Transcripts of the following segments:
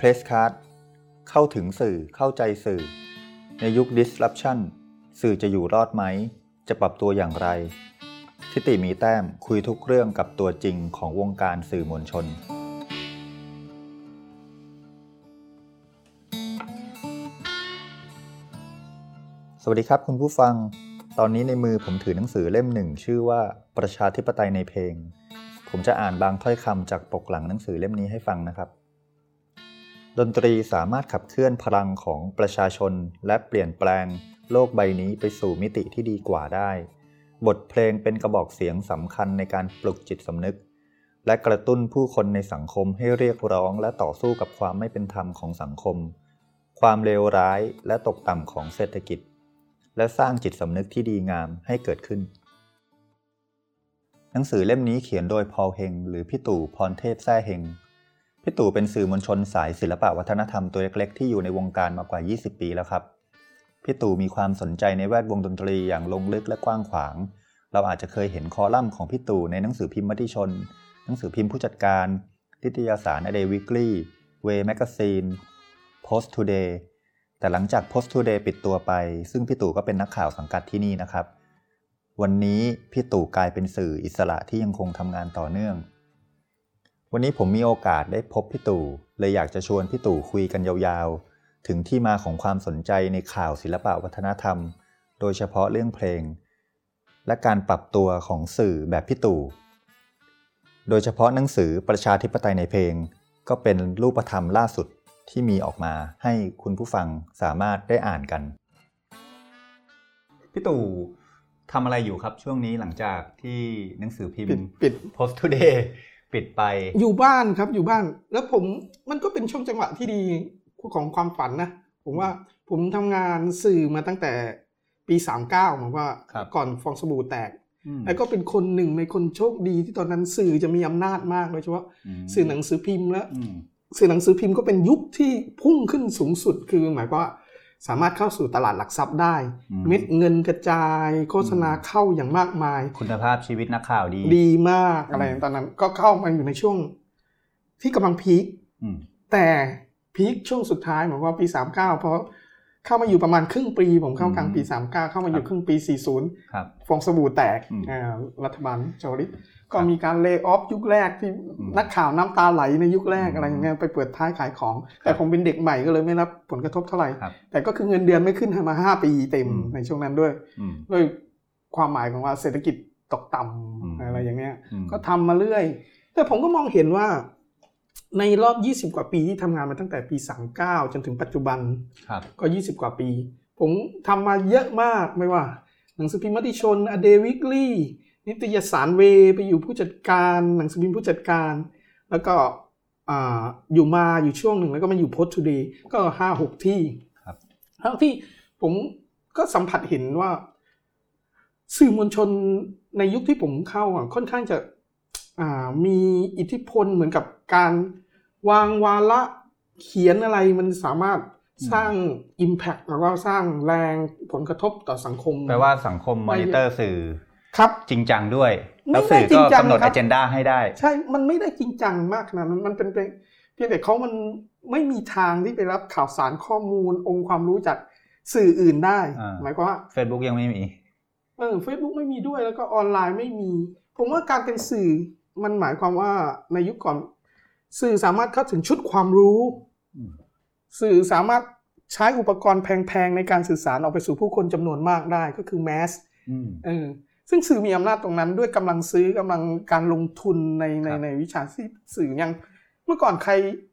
เพรสคาร์ดเข้าถึงสื่อเข้าใจสื่อ ในยุค disruption สื่อจะอยู่รอดไหม จะปรับตัวอย่างไร ทิติมีแต้มคุยทุกเรื่องกับตัวจริงของวงการสื่อมวลชน สวัสดีครับคุณผู้ฟัง ตอนนี้ในมือผมถือหนังสือเล่มหนึ่ง ชื่อว่าประชาธิปไตยในเพลง ผมจะอ่านบางถ้อยคำจากปกหลังหนังสือเล่มนี้ให้ฟังนะครับ ดนตรีสามารถขับเคลื่อนพลังของประชาชน และเปลี่ยนแปลง โลกใบนี้ไปสู่มิติที่ดีกว่าได้ บทเพลงเป็นกระบอกเสียงสำคัญในการปลุกจิตสำนึก และกระตุ้นผู้คนในสังคมให้เรียกร้องและต่อสู้กับความไม่เป็นธรรมของสังคม ความเลวร้ายและตกต่ำของเศรษฐกิจ และสร้างจิตสำนึกที่ดีงามให้เกิดขึ้น หนังสือเล่มนี้เขียนโดยพอลเฮงหรือพี่ตู่พรเทพแซ่เฮง พี่ตู่เป็นสื่อมวลชนสายศิลปะวัฒนธรรมตัวเล็กๆที่อยู่ในวงการมากว่า 20 ปีแล้วครับ พี่ตู่มีความสนใจในแวดวงดนตรีอย่างลงลึกและกว้างขวาง เราอาจจะเคยเห็นคอลัมน์ของพี่ตู่ในหนังสือพิมพ์มติชน หนังสือพิมพ์ผู้จัดการ นิตยสาร A Day Weekly Way Magazine Post Today แต่หลังจาก Post Today ปิดตัวไป ซึ่งพี่ตู่ก็เป็นนักข่าวสังกัดที่นี่นะครับ วันนี้พี่ตู่กลายเป็นสื่ออิสระที่ยังคงทำงานต่อเนื่อง วันนี้ผมมีโอกาสได้พบพี่ตู่เลยอยากจะชวนพี่ตู่คุยกันยาวๆ ถึงที่มาของความสนใจในข่าวศิลปะวัฒนธรรม โดยเฉพาะเรื่องเพลง และการปรับตัวของสื่อแบบพี่ตู่โดยเฉพาะหนังสือประชาธิปไตยในเพลง ก็เป็นรูปธรรมล่าสุดที่มีออกมาให้คุณผู้ฟังสามารถได้อ่านกัน พี่ตู่ทำอะไรอยู่ครับช่วงนี้หลังจากที่หนังสือพิมปิดพ์ปิด Post Today ปิดไป อยู่บ้านครับอยู่บ้าน แล้วผมมันก็เป็นช่วงจังหวะที่ดีของความฝันนะ ผมว่าผมทำงานสื่อมาตั้งแต่ปี39หมายว่าครับก่อนฟองสบู่แตกอืมแล้วก็เป็นคนหนึ่งในคนโชคดีที่ตอนนั้นสื่อจะมีอำนาจมากโดยเฉพาะมสื่อหนังสือพิมพ์และอืมสื่อหนังสือพิมพ์ก็เป็นยุคที่พุ่งขึ้นสูงสุดคือหมายความว่า สามารถเข้าสู่ตลาดหลักทรัพย์ได้อืมเม็ดเงินกระจาย โฆษณาเข้าอย่างมากมาย คุณภาพชีวิตนักข่าวดี ดีมากอะไรอืมตอนนั้นก็เข้ามาอยู่ในช่วง ที่กำลังพีคอืมแต่พีคช่วงสุดท้ายหมายความว่าปี39เพราะเข้ามาอยู่ประมาณครึ่งปี ผมเข้ากลางปี39เข้ามาอยู่ครึ่งปี40ครับฟองสบู่แตกอืมอ่ารัฐบาลจอริส ก็มีการเลิกออฟยุคแรกที่อืมนักข่าวน้ำตาไหลในยุคแรกอืมอะไรอย่างเงี้ยไปเปิดท้ายขายของ แต่ผมเป็นเด็กใหม่ก็เลยไม่รับผลกระทบเท่าไหร่ครับแต่ก็คือเงินเดือนไม่ขึ้นมา5ปีเต็มอืมในช่วงนั้นด้วยอืมด้วยความหมายของว่าเศรษฐกิจตกต่อืมำอะไรอย่างเงี้ยอืมก็ทำมาเรื่อย แต่ผมก็มองเห็นว่า ในรอบ 20 กว่าปีที่ทำงานมาตั้งแต่ปี 39 จนถึงปัจจุบันครับก็ 20 กว่าปี ผมทำมาเยอะมากไม่ว่า หนังสือพิมพ์มติชนอเดวิกลี่ นิตยสารเวไปอยู่ผู้จัดการหนังสือพิมพ์ผู้จัดการ แล้วก็อ่าอยู่มาอยู่ช่วงหนึ่งแล้วก็มาอยู่โพสต์ทูเดย์ก็ห้าหกที่ครับห้าหกที่ผมก็สัมผัสเห็นว่า สื่อมวลชนในยุคที่ผมเข้าอะค่อนข้างจะอ่ามีอิทธิพลเหมือนกับการวางวาระเขียนอะไรมันสามารถสร้าง Impact แล้วก็สร้างแรงผลกระทบต่อสังคม แปลว่าสังคมมอนิเตอร์สื่อ ครับจริงจังด้วยไม่แล้วสื่อได้จริก็งจังกำหนดครัอบเจนดาให้ได้ ใช่มันไม่ได้จริงจังมากขนาดนั้นมันเป็นเพียงเพียงแต่เขามันไม่มีทางที่ไปรับข่าวสารข้อมูลองค์ความรู้จากสื่ออื่นได้อ่าหมายความว่า Facebook ยังไม่มี เออเฟซบุ๊กไม่มีด้วยแล้วก็ออนไลน์ไม่มี ผมว่าการเป็นสื่อมันหมายความว่าในยุคก่อน สื่อสามารถเข้าถึงชุดความรู้อืมสื่อสามารถใช้อุปกรณ์แพงๆ ในการสื่อสารออกไปสู่ผู้คนจำนวนมากได้ก็คือแมสอืมเออ ซึ่งสื่อมีอำนาจตรงนั้นด้วยกำลังซื้อกำลังการลงทุนในในครับในวิชาชีพสื่อยังเมื่อก่อนใคร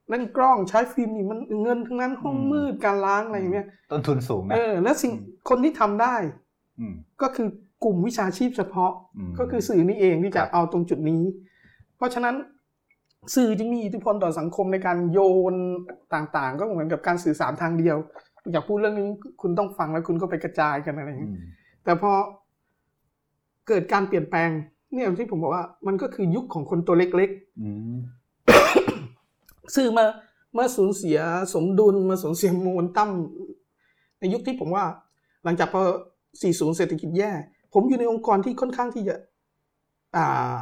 เล่นกล้องใช้ฟิล์มนี่มันเงินทั้งนั้นห้องมืดการล้างอะไรอย่างเงี้ยต้นทุนสูงนะเออแล้วสิ่งอืมคนที่ทำได้อืมก็คือกลุ่มวิชาชีพเฉพาะอืมก็คือสื่อนี่เองที่จะครับเอาตรงจุดนี้ เพราะฉะนั้นสื่อจึงมีอิทธิพลต่อสังคมในการโยนต่างๆ ก็เหมือนกับการสื่อสารทางเดียว อยากพูดเรื่องนี้คุณต้องฟังแล้วคุณก็ไปกระจายกันอะไรอย่างอืเงี้ยมแต่พอ เกิดการเปลี่ยนแปลงเนี่ยที่ผมบอกว่ามันก็คือยุคของคนตัวเล็กอืมๆสื่อมาเมื่อสูญเสียสมดุลมาสูญเสียโมนตั้มในยุคที่ผมว่า หลังจากพอ40 เศรษฐกิจแย่ ผมอยู่ในองค์กรที่ค่อนข้างที่จะอ่า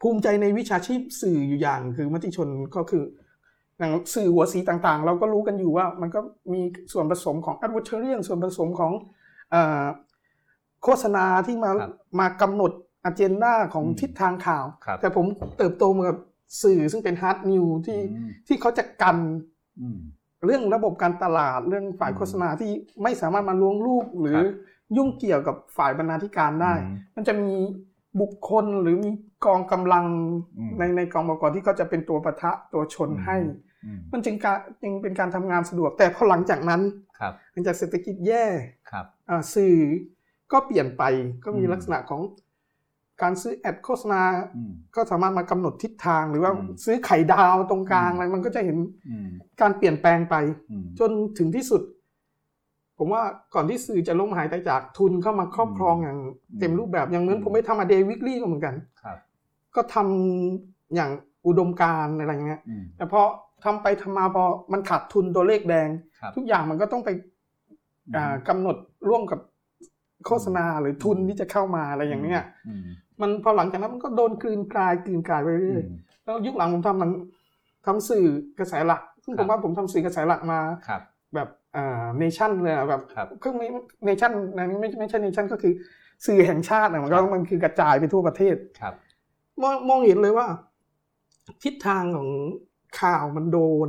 ภูมิใจในวิชาชีพสื่ออยู่อย่างคือมติชนก็คืออย่างสื่อหัวสีต่างๆ เราก็รู้กันอยู่ว่ามันก็มีส่วนผสมของ a d v e r t i r i a n ส่วนผสมของเอ่อ โฆษณาที่มาครับมากำหนดอเจนดาของอืมทิศทางข่าวครับแต่ผมเติบโตมากับสื่อซึ่งเป็นฮาร์ดนิวที่อืมที่เขาจะกันอืมเรื่องระบบการตลาดเรื่องฝ่ายอืมโฆษณาที่ไม่สามารถมาล้วงลูกหรือครับยุ่งเกี่ยวกับฝ่ายบรรณาธิการได้อืมมันจะมีบุคคลหรือมีกองกำลังอืมในในกองบกที่เขาจะเป็นตัวปะทะตัวชนให้อืมมันจึงการจึงเป็นการทำงานสะดวก แต่พอหลังจากนั้นครับหลังจากเศรษฐกิจแย่ครับอ่าสื่อ ก็เปลี่ยนไปก็มีอืมลักษณะของการซื้อแอดโฆษณาอืมก็สามารถมากำหนดทิศทางหรือว่าอืมซื้อไข่ดาวตรงกลางอืมอะไรมันก็จะเห็นอืมการเปลี่ยนแปลงไปอืมจนถึงที่สุด ผมว่าก่อนที่สื่อจะล้มหายตายจากทุนเข้ามาครอบครองอย่างอืมเต็มรูปแบบอย่างเหมือนอืมผมไปทำมาเดวิกลี่ก็เหมือนกันครับก็ทำอย่างอุดมการณ์อะไรเงี้ยอืมแต่พอทำไปทำมาพอมันขาดทุนตัวเลขแดงครับทุกอย่างมันก็ต้องไปอ่ากำหนดร่วมกับ โฆษณาหรือทุนที่จะเข้ามาอะไรอย่างเนี้ยอืมมันพอหลังจากนั้นมันก็โดนกลืนกลายกลืนกลายไปอืเรื่อยมๆแล้วยุคหลังผมทำหนังทำสื่อกระแสหลัก ซึ่งครัผบมว่าผมทำสื่อกระแสหลักมาครับแบบอ่าเนชั่นเลยอะแบบครับเครื่องเนชั่นนะไม่ไม่ใช่เนชั่นก็คือสื่อแห่งชาติอะมันก็ครับมันคือกระจายไปทั่วประเทศครับมองมองเห็นเลยว่า ทิศทางของข่าวมันโดน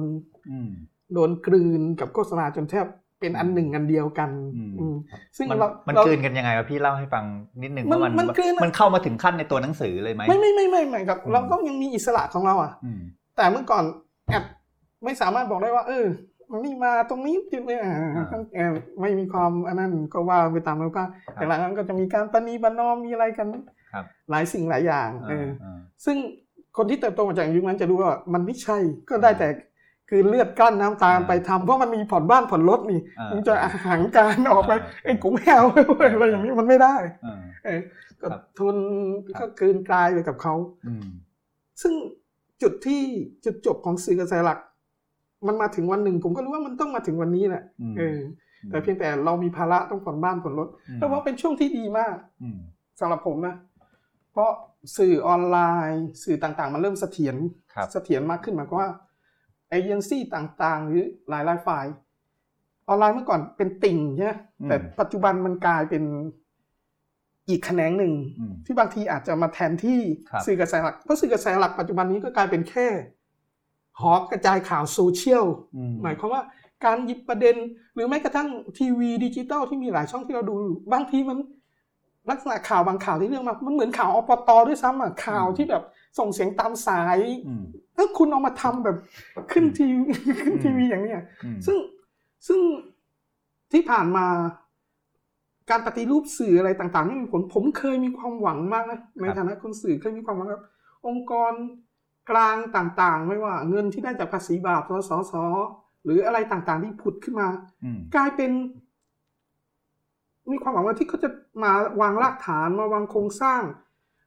อืมโดนกลืนกับโฆษณาจนแทบ เป็นอันหนึ่งอันเดียวกันอืมอืมซึ่งมันเรามันเรากลืนกันยังไงวะพี่เล่าให้ฟังนิดหนึ่งมันว่ามันมันกลืนอะมันเข้ามาถึงขั้นในตัวหนังสือเลยไหมไม่ไม่ไม่ไม่ไม่ครับอืมเราก็ยังมีอิสระของเราอะอืมแต่เมื่อก่อนแอดไม่สามารถบอกได้ว่า เออมันนี่มาตรงนี้จุดเนี่ยต้องเออไม่มีความอันนั้นก็ว่าไปตามแล้วก็แต่หลังนั้นก็จะมีการปณีประนอมมีอะไรกันครับหลายสิ่งหลายอย่างเอออ่าซึ่งคนที่เติบโตมาจากยุคนั้นจะรู้ว่ามันไม่ใช่ก็ได้แต่ คือเลือดกลั้นน้ำตาอ่าไปทำเพราะมันมีผ่อนบ้านผ่อนรถนี่อ่ามันจะอาหารการออกไปอ่าไอ้กูไม่เอาเว้ยอะไรอย่างนี้มันไม่ได้อ่าเออก็ครับทุนครัก็บกลืนกลายไปกับเขาอืมซึ่งจุดที่จุดจบของสื่อกระแสหลัก มันมาถึงวันหนึ่ง ผมก็รู้ว่ามันต้องมาถึงวันนี้แหละอืมเออ แต่เพียงแต่เรามีภาระต้องผ่อนบ้านผ่อนรถอืมแล้วว่าเป็นช่วงที่ดีมากอืมสำหรับผมนะเพราะสื่อออนไลน์ สื่อต่างๆ มันเริ่มเสถียรครับเสถียรมากขึ้นหมายความว่า เอเจนซี่ต่างๆ หรือหลายๆฝ่ายออนไลน์เมื่อก่อนเป็นติ่งใช่ไหมอืมแต่ปัจจุบันมันกลายเป็นอีกแขนงหนึ่งอืมที่บางทีอาจจะมาแทนที่ครับสื่อกระแสหลักเพราะสื่อกระแสหลักปัจจุบันนี้ก็กลายเป็นแค่หอกระจายข่าวโซเชียลอืมหมายความว่าการหยิบประเด็น หรือแม้กระทั่งทีวีดิจิตอลที่มีหลายช่องที่เราดูบางทีมันลักษณะข่าวบางข่าวที่เรื่องมามันเหมือนข่าวอบต.ด้วยซ้ำอะข่าวที่แบบ ส่งเสียงตามสายอืมถ้าคุณเอามาทำแบบขึ้นทีวีขึ้นทีวีอย่างเนี้ยอืมซึ่งซึ่งที่ผ่านมาการปฏิรูปสื่ออะไรต่างๆนี่มีผลผมเคยมีความหวังมากนะในฐานะคนสื่อเคยมีความหวังว่าองค์กรกลางต่างๆ ไม่ว่าเงินที่ได้จากภาษีบาปสสสหรืออะไรต่างๆที่ผุดขึ้นมาอืมกลายเป็น มีความหวังว่าที่เขาจะมาวางรากฐานมาวางโครงสร้าง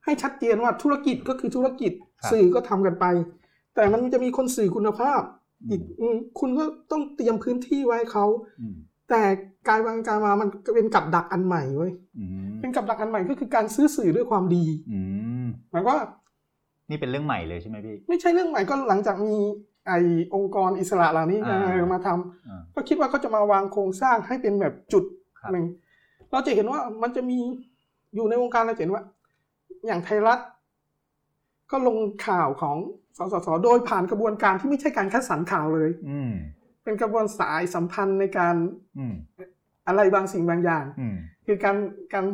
ให้ชัดเจนว่าธุรกิจก็คือธุรกิจครับสื่อก็ทำกันไป แต่มันจะมีคนสื่อคุณภาพ อีกอืมคุณก็ต้องเตรียมพื้นที่ไว้ให้เขาอืมแต่กลายวางการมามันเป็นกับดักอันใหม่เว้ยอืมเป็นกับดักอันใหม่ก็คือการซื้อสื่อด้วยความดีอืมหมายว่า นี่เป็นเรื่องใหม่เลยใช่ไหมพี่ ไม่ใช่เรื่องใหม่ก็หลังจากมีไอองค์กรอิสระเหล่านี้อ่าเออมาทำอ่าก็คิดว่าเขาจะมาวางโครงสร้างให้เป็นแบบจุดครับหนึ่งเราจะเห็นว่ามันจะมีอยู่ในวงการเราจะเห็นว่า อย่างไทยรัฐ ก็ลงข่าวของสสสโดยผ่านกระบวนการที่ไม่ใช่การคัดสรรข่าวเลยอืมเป็นกระบวนสายสัมพันธ์ในการอืมอะไรบางสิ่งบางอย่างอืมคือการการ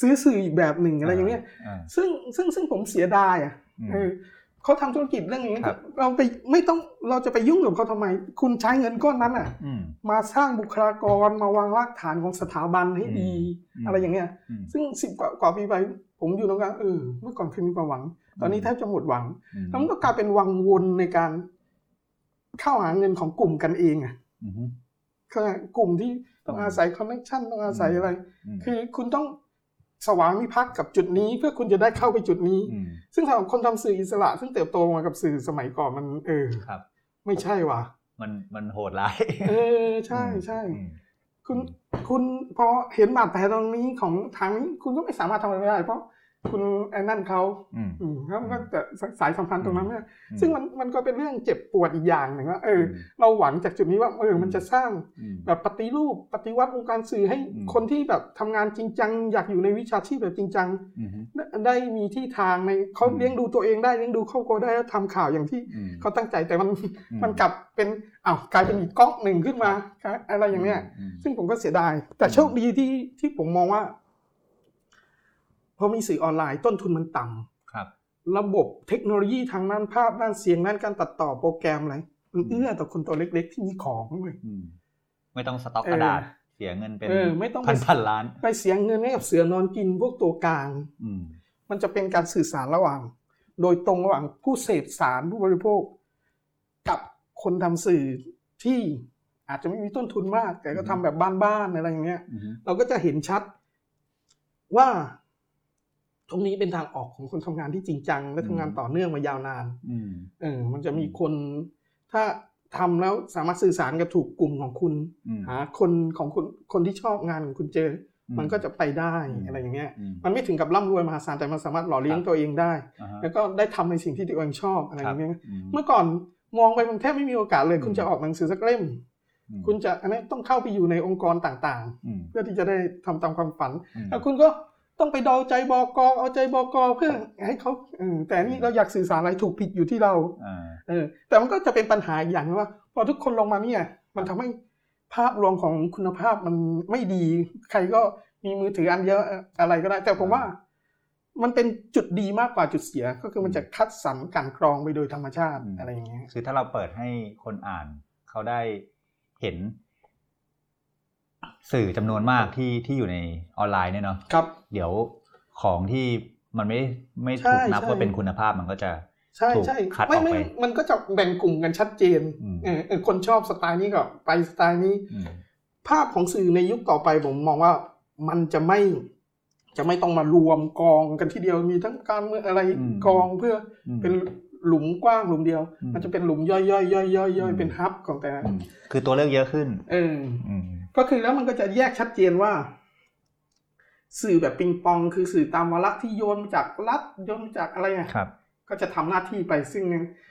ซื้อสื่ออีกแบบหนึ่งอะไรอย่างเงี้ยอ่าซึ่งซึ่งซึ่งผมเสียดายอะอืมเออเขาทำธุรกิจเรื่องนี้ครับเราไปไม่ต้องเราจะไปยุ่งกับเขาทำไม คุณใช้เงินก้อนนั้นอะอืมมาสร้างบุคลากรมาวางรากฐานของสถาบันให้ดีอืมอะไรอย่างเงี้ยอืมซึ่งสิบกว่ากว่าปีไป ผมอยู่ตรงกลางเออเมื่อก่อนเคยมีความหวัง ตอนนี้แทบจะหมดหวังอืมแล้วมันก็กลายเป็นวังวนในการเข้าหาเงินของกลุ่มกันเองอะอืมคือกลุ่มที่ต้องอาศัยคอนเนคชันต้องอาศัยอะไรอืมคือคุณต้องสว่างมิภักดิ์กับจุดนี้เพื่อคุณจะได้เข้าไปจุดนี้อืมซึ่งสำหรับคนทำสื่ออิสระ ซึ่งเติบโตมากับสื่อสมัยก่อนมัน เออครับ ไม่ใช่ว่ะมันมันโหดร้าย เออใช่ใช่อืม คุณคุณพอเห็นบาดแผลตรงนี้ของทางนี้คุณก็ไม่สามารถทำอะไรไม่ได้ เพราะ คุณไอ้นั่นเขาอืมอืมแล้วมันก็จะสายสัมพันธ์ตรงนั้นเนี่ยอืมซึ่งมันมันก็เป็นเรื่องเจ็บปวดอีกอย่างหนึ่งว่าเอออมเราหวังจากจุดนี้ว่าเออมันจะสร้างอืมแบบปฏิรูปปฏิวัติวงการสื่อให้อืมคนที่แบบทำงานจริงจังอยากอยู่ในวิชาชีพแบบจริงจังอืมได้ได้มีที่ทางในเขาอืมเลี้ยงดูตัวเองได้เลี้ยงดูครอบครัวได้แล้วทำข่าวอย่างที่อืมเขาตั้งใจแต่มันอืมมันกลับเป็นอ้าวกลายเป็นอีกก๊อกหนึ่งขึ้นมาอะไรอย่างเนี้ยมซึ่งผมก็เสียดาย แต่อืมโชคดีที่ที่ผมมองว่า พอมีสื่อออนไลน์ต้นทุนมันต่ำครับ ระบบเทคโนโลยีทางด้านภาพด้านเสียงด้านการตัดต่อโปรแกรมอะไรมันเอื้อต่อคนตัวเล็กๆที่มีของเลยอืมไม่ต้องสต็อกเออกระดาษเสียเงินเป็นเออไม่ต้องไปพันพันล้าน ไปเสียเงินให้กับเสือนอนกินพวกตัวกลางอืมมันจะเป็นการสื่อสารระหว่าง โดยตรงระหว่างผู้เสพสารผู้บริโภค กับคนทำสื่อที่อาจจะไม่มีต้นทุนมาก แต่ก็ทำแบบบ้านๆอะไรอย่างเงี้ยอืมเราก็จะเห็นชัดว่า ตรงนี้เป็นทางออกของคนทำงานที่จริงจัง และทำงานต่อเนื่องมายาวนานอืมเออมันจะมีคนถ้าทำแล้วสามารถสื่อสารกับถูกกลุ่มของคุณอืมหาคนของคุณคนที่ชอบงานของคุณเจออมมันก็จะไปได้อืมอะไรอย่างเงี้ยอืมมันไม่ถึงกับร่ำรวยมหาศาลแต่มันสามารถหล่อเลี้ยงครับตัวเองได้อ่าฮะแล้วก็ได้ทำในสิ่งที่ตัวเองชอบอะไรอย่างเงี้ยอืมเมื่อก่อนมองไปมันแทบไม่มีโอกาสเลยอืมคุณจะออกหนังสือสักเล่มอืมคุณจะอันนี้ต้องเข้าไปอยู่ในองค์กรต่างอืมๆเพื่อที่จะได้ทำตามความฝันอืมแล้วคุณก็ ต้องไปเดาใจบอกอเอาใจบอกอเพื่อให้เขาเออแต่นี่เราอยากสื่อสารอะไรถูกผิดอยู่ที่เราอ่าเออ แต่มันก็จะเป็นปัญหาอีกอย่างว่า พอทุกคนลงมาเนี่ยมันทำให้ภาพรวมของคุณภาพมันไม่ดี ใครก็มีมือถืออันเยอะอะไรก็ได้ แต่ผมว่า มันเป็นจุดดีมากกว่าจุดเสีย ก็คือมันจะคัดสรรกลันกรองไปโดยธรรมชาติอืมอะไรอย่างเงี้ยคือถ้าเราเปิดให้คนอ่านเขาได้เห็น สื่อจำนวนมากที่ที่อยู่ในออนไลน์เนี่ยเนาะครับ เดี๋ยวของที่มันไม่ไม่ใช่ถูกนับใช่ว่าเป็นคุณภาพมันก็จะใช่ถูกใช่คัดไม่ออกไม่ไปมันก็จะแบ่งกลุ่มกันชัดเจนอืมเออเออคนชอบสไตล์นี้ก็ไปสไตล์นี้อืมภาพของสื่อในยุคต่อไปผมมองว่ามันจะไม่จะไม่ต้องมารวมกองกันทีเดียวมีทั้งการเมืองอะไรอืมกองเพื่ออืมเป็น หลุมกว้างหลุมเดียวอืมมันจะเป็นหลุมย่อยๆย่อยย่อยย่อยย่อยอืมเป็นฮับของแต่ละอืมคือตัวเลือกเยอะขึ้น เอออืมก็คือแล้วมันก็จะแยกชัดเจนว่า สื่อแบบปิงปองคือสื่อตามวาระที่โยนมาจากรัฐโยนมาจากอะไรอะครับ ก็จะทำหน้าที่ไปซึ่ง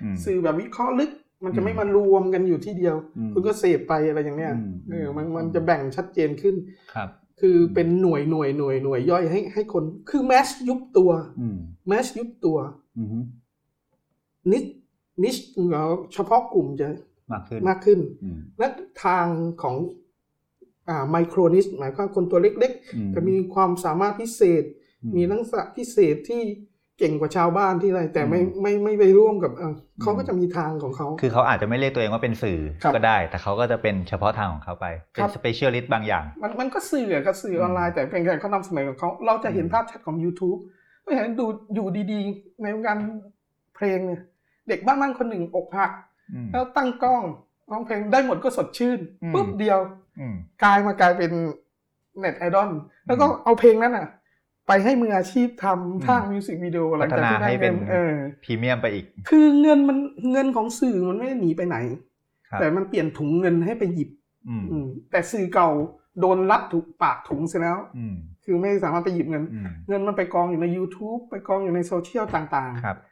อืมสื่อแบบวิเคราะห์ลึก มันจะอืมไม่มารวมกันอยู่ที่เดียวอืมคุณก็เสพไปอะไรอย่างเนี้ยอืมเออมันอืมมันจะแบ่งชัดเจนขึ้นครับคือเป็นหน่วยหน่วยหน่วยหน่วยย่อยให้ให้คน คือแมสยุบตัวอืมแมสยุบตัวอืม นิชนิชเฉพาะกลุ่มจะมากขึ้นมากขึ้นอืมและทางของอ่า micro niche หมายความว่าคนตัวเล็กอืมๆจะมีความสามารถพิเศษอืมมีทักษะพิเศษที่เก่งกว่าชาวบ้านที่อะไร แต่ไม่อืมไม่ไม่ไปร่วมกับเอ่อเขาอืมก็จะมีทางของเขา คือเขาอาจจะไม่เรียกตัวเองว่าเป็นสื่อครับก็ได้ แต่เขาก็จะเป็นเฉพาะทางของเขาไป เป็นครับ specialist บางอย่าง มันมันก็สื่ออะก็สื่อออนไลน์แต่เป็นการเขานำเสนอของเขา เราจะเห็นอืมภาพชัดของ YouTube ก็เห็นดูอยู่ดีๆ ในวงการเพลงเนี่ย เด็กบ้านบ้านคนหนึ่งอกหักอืมแล้วตั้งกล้องร้องเพลงได้หมดก็สดชื่นอืมปุ๊บเดียวอืมกลายมากลายเป็นเน็ตไอดอลแล้วก็เอาเพลงนั้นอะ ไปให้มืออาชีพทำสร้างมิวสิกวิดีโอหลังจากที่พัฒนาได้ให้เป็เงินนเออพรีเมียมไปอีก คือเงินมันเงินของสื่อมันไม่ได้หนีไปไหนครับแต่มันเปลี่ยนถุงเงินให้ไปหยิบอืมอืมแต่สื่อเก่าโดนรัดถูกปากถุงเสียแล้วอืมคือไม่สามารถไปหยิบเงินอืมเงินมันไปกองอยู่ใน YouTube ไปกองอยู่ในโซเชียลต่างครับๆเออออืม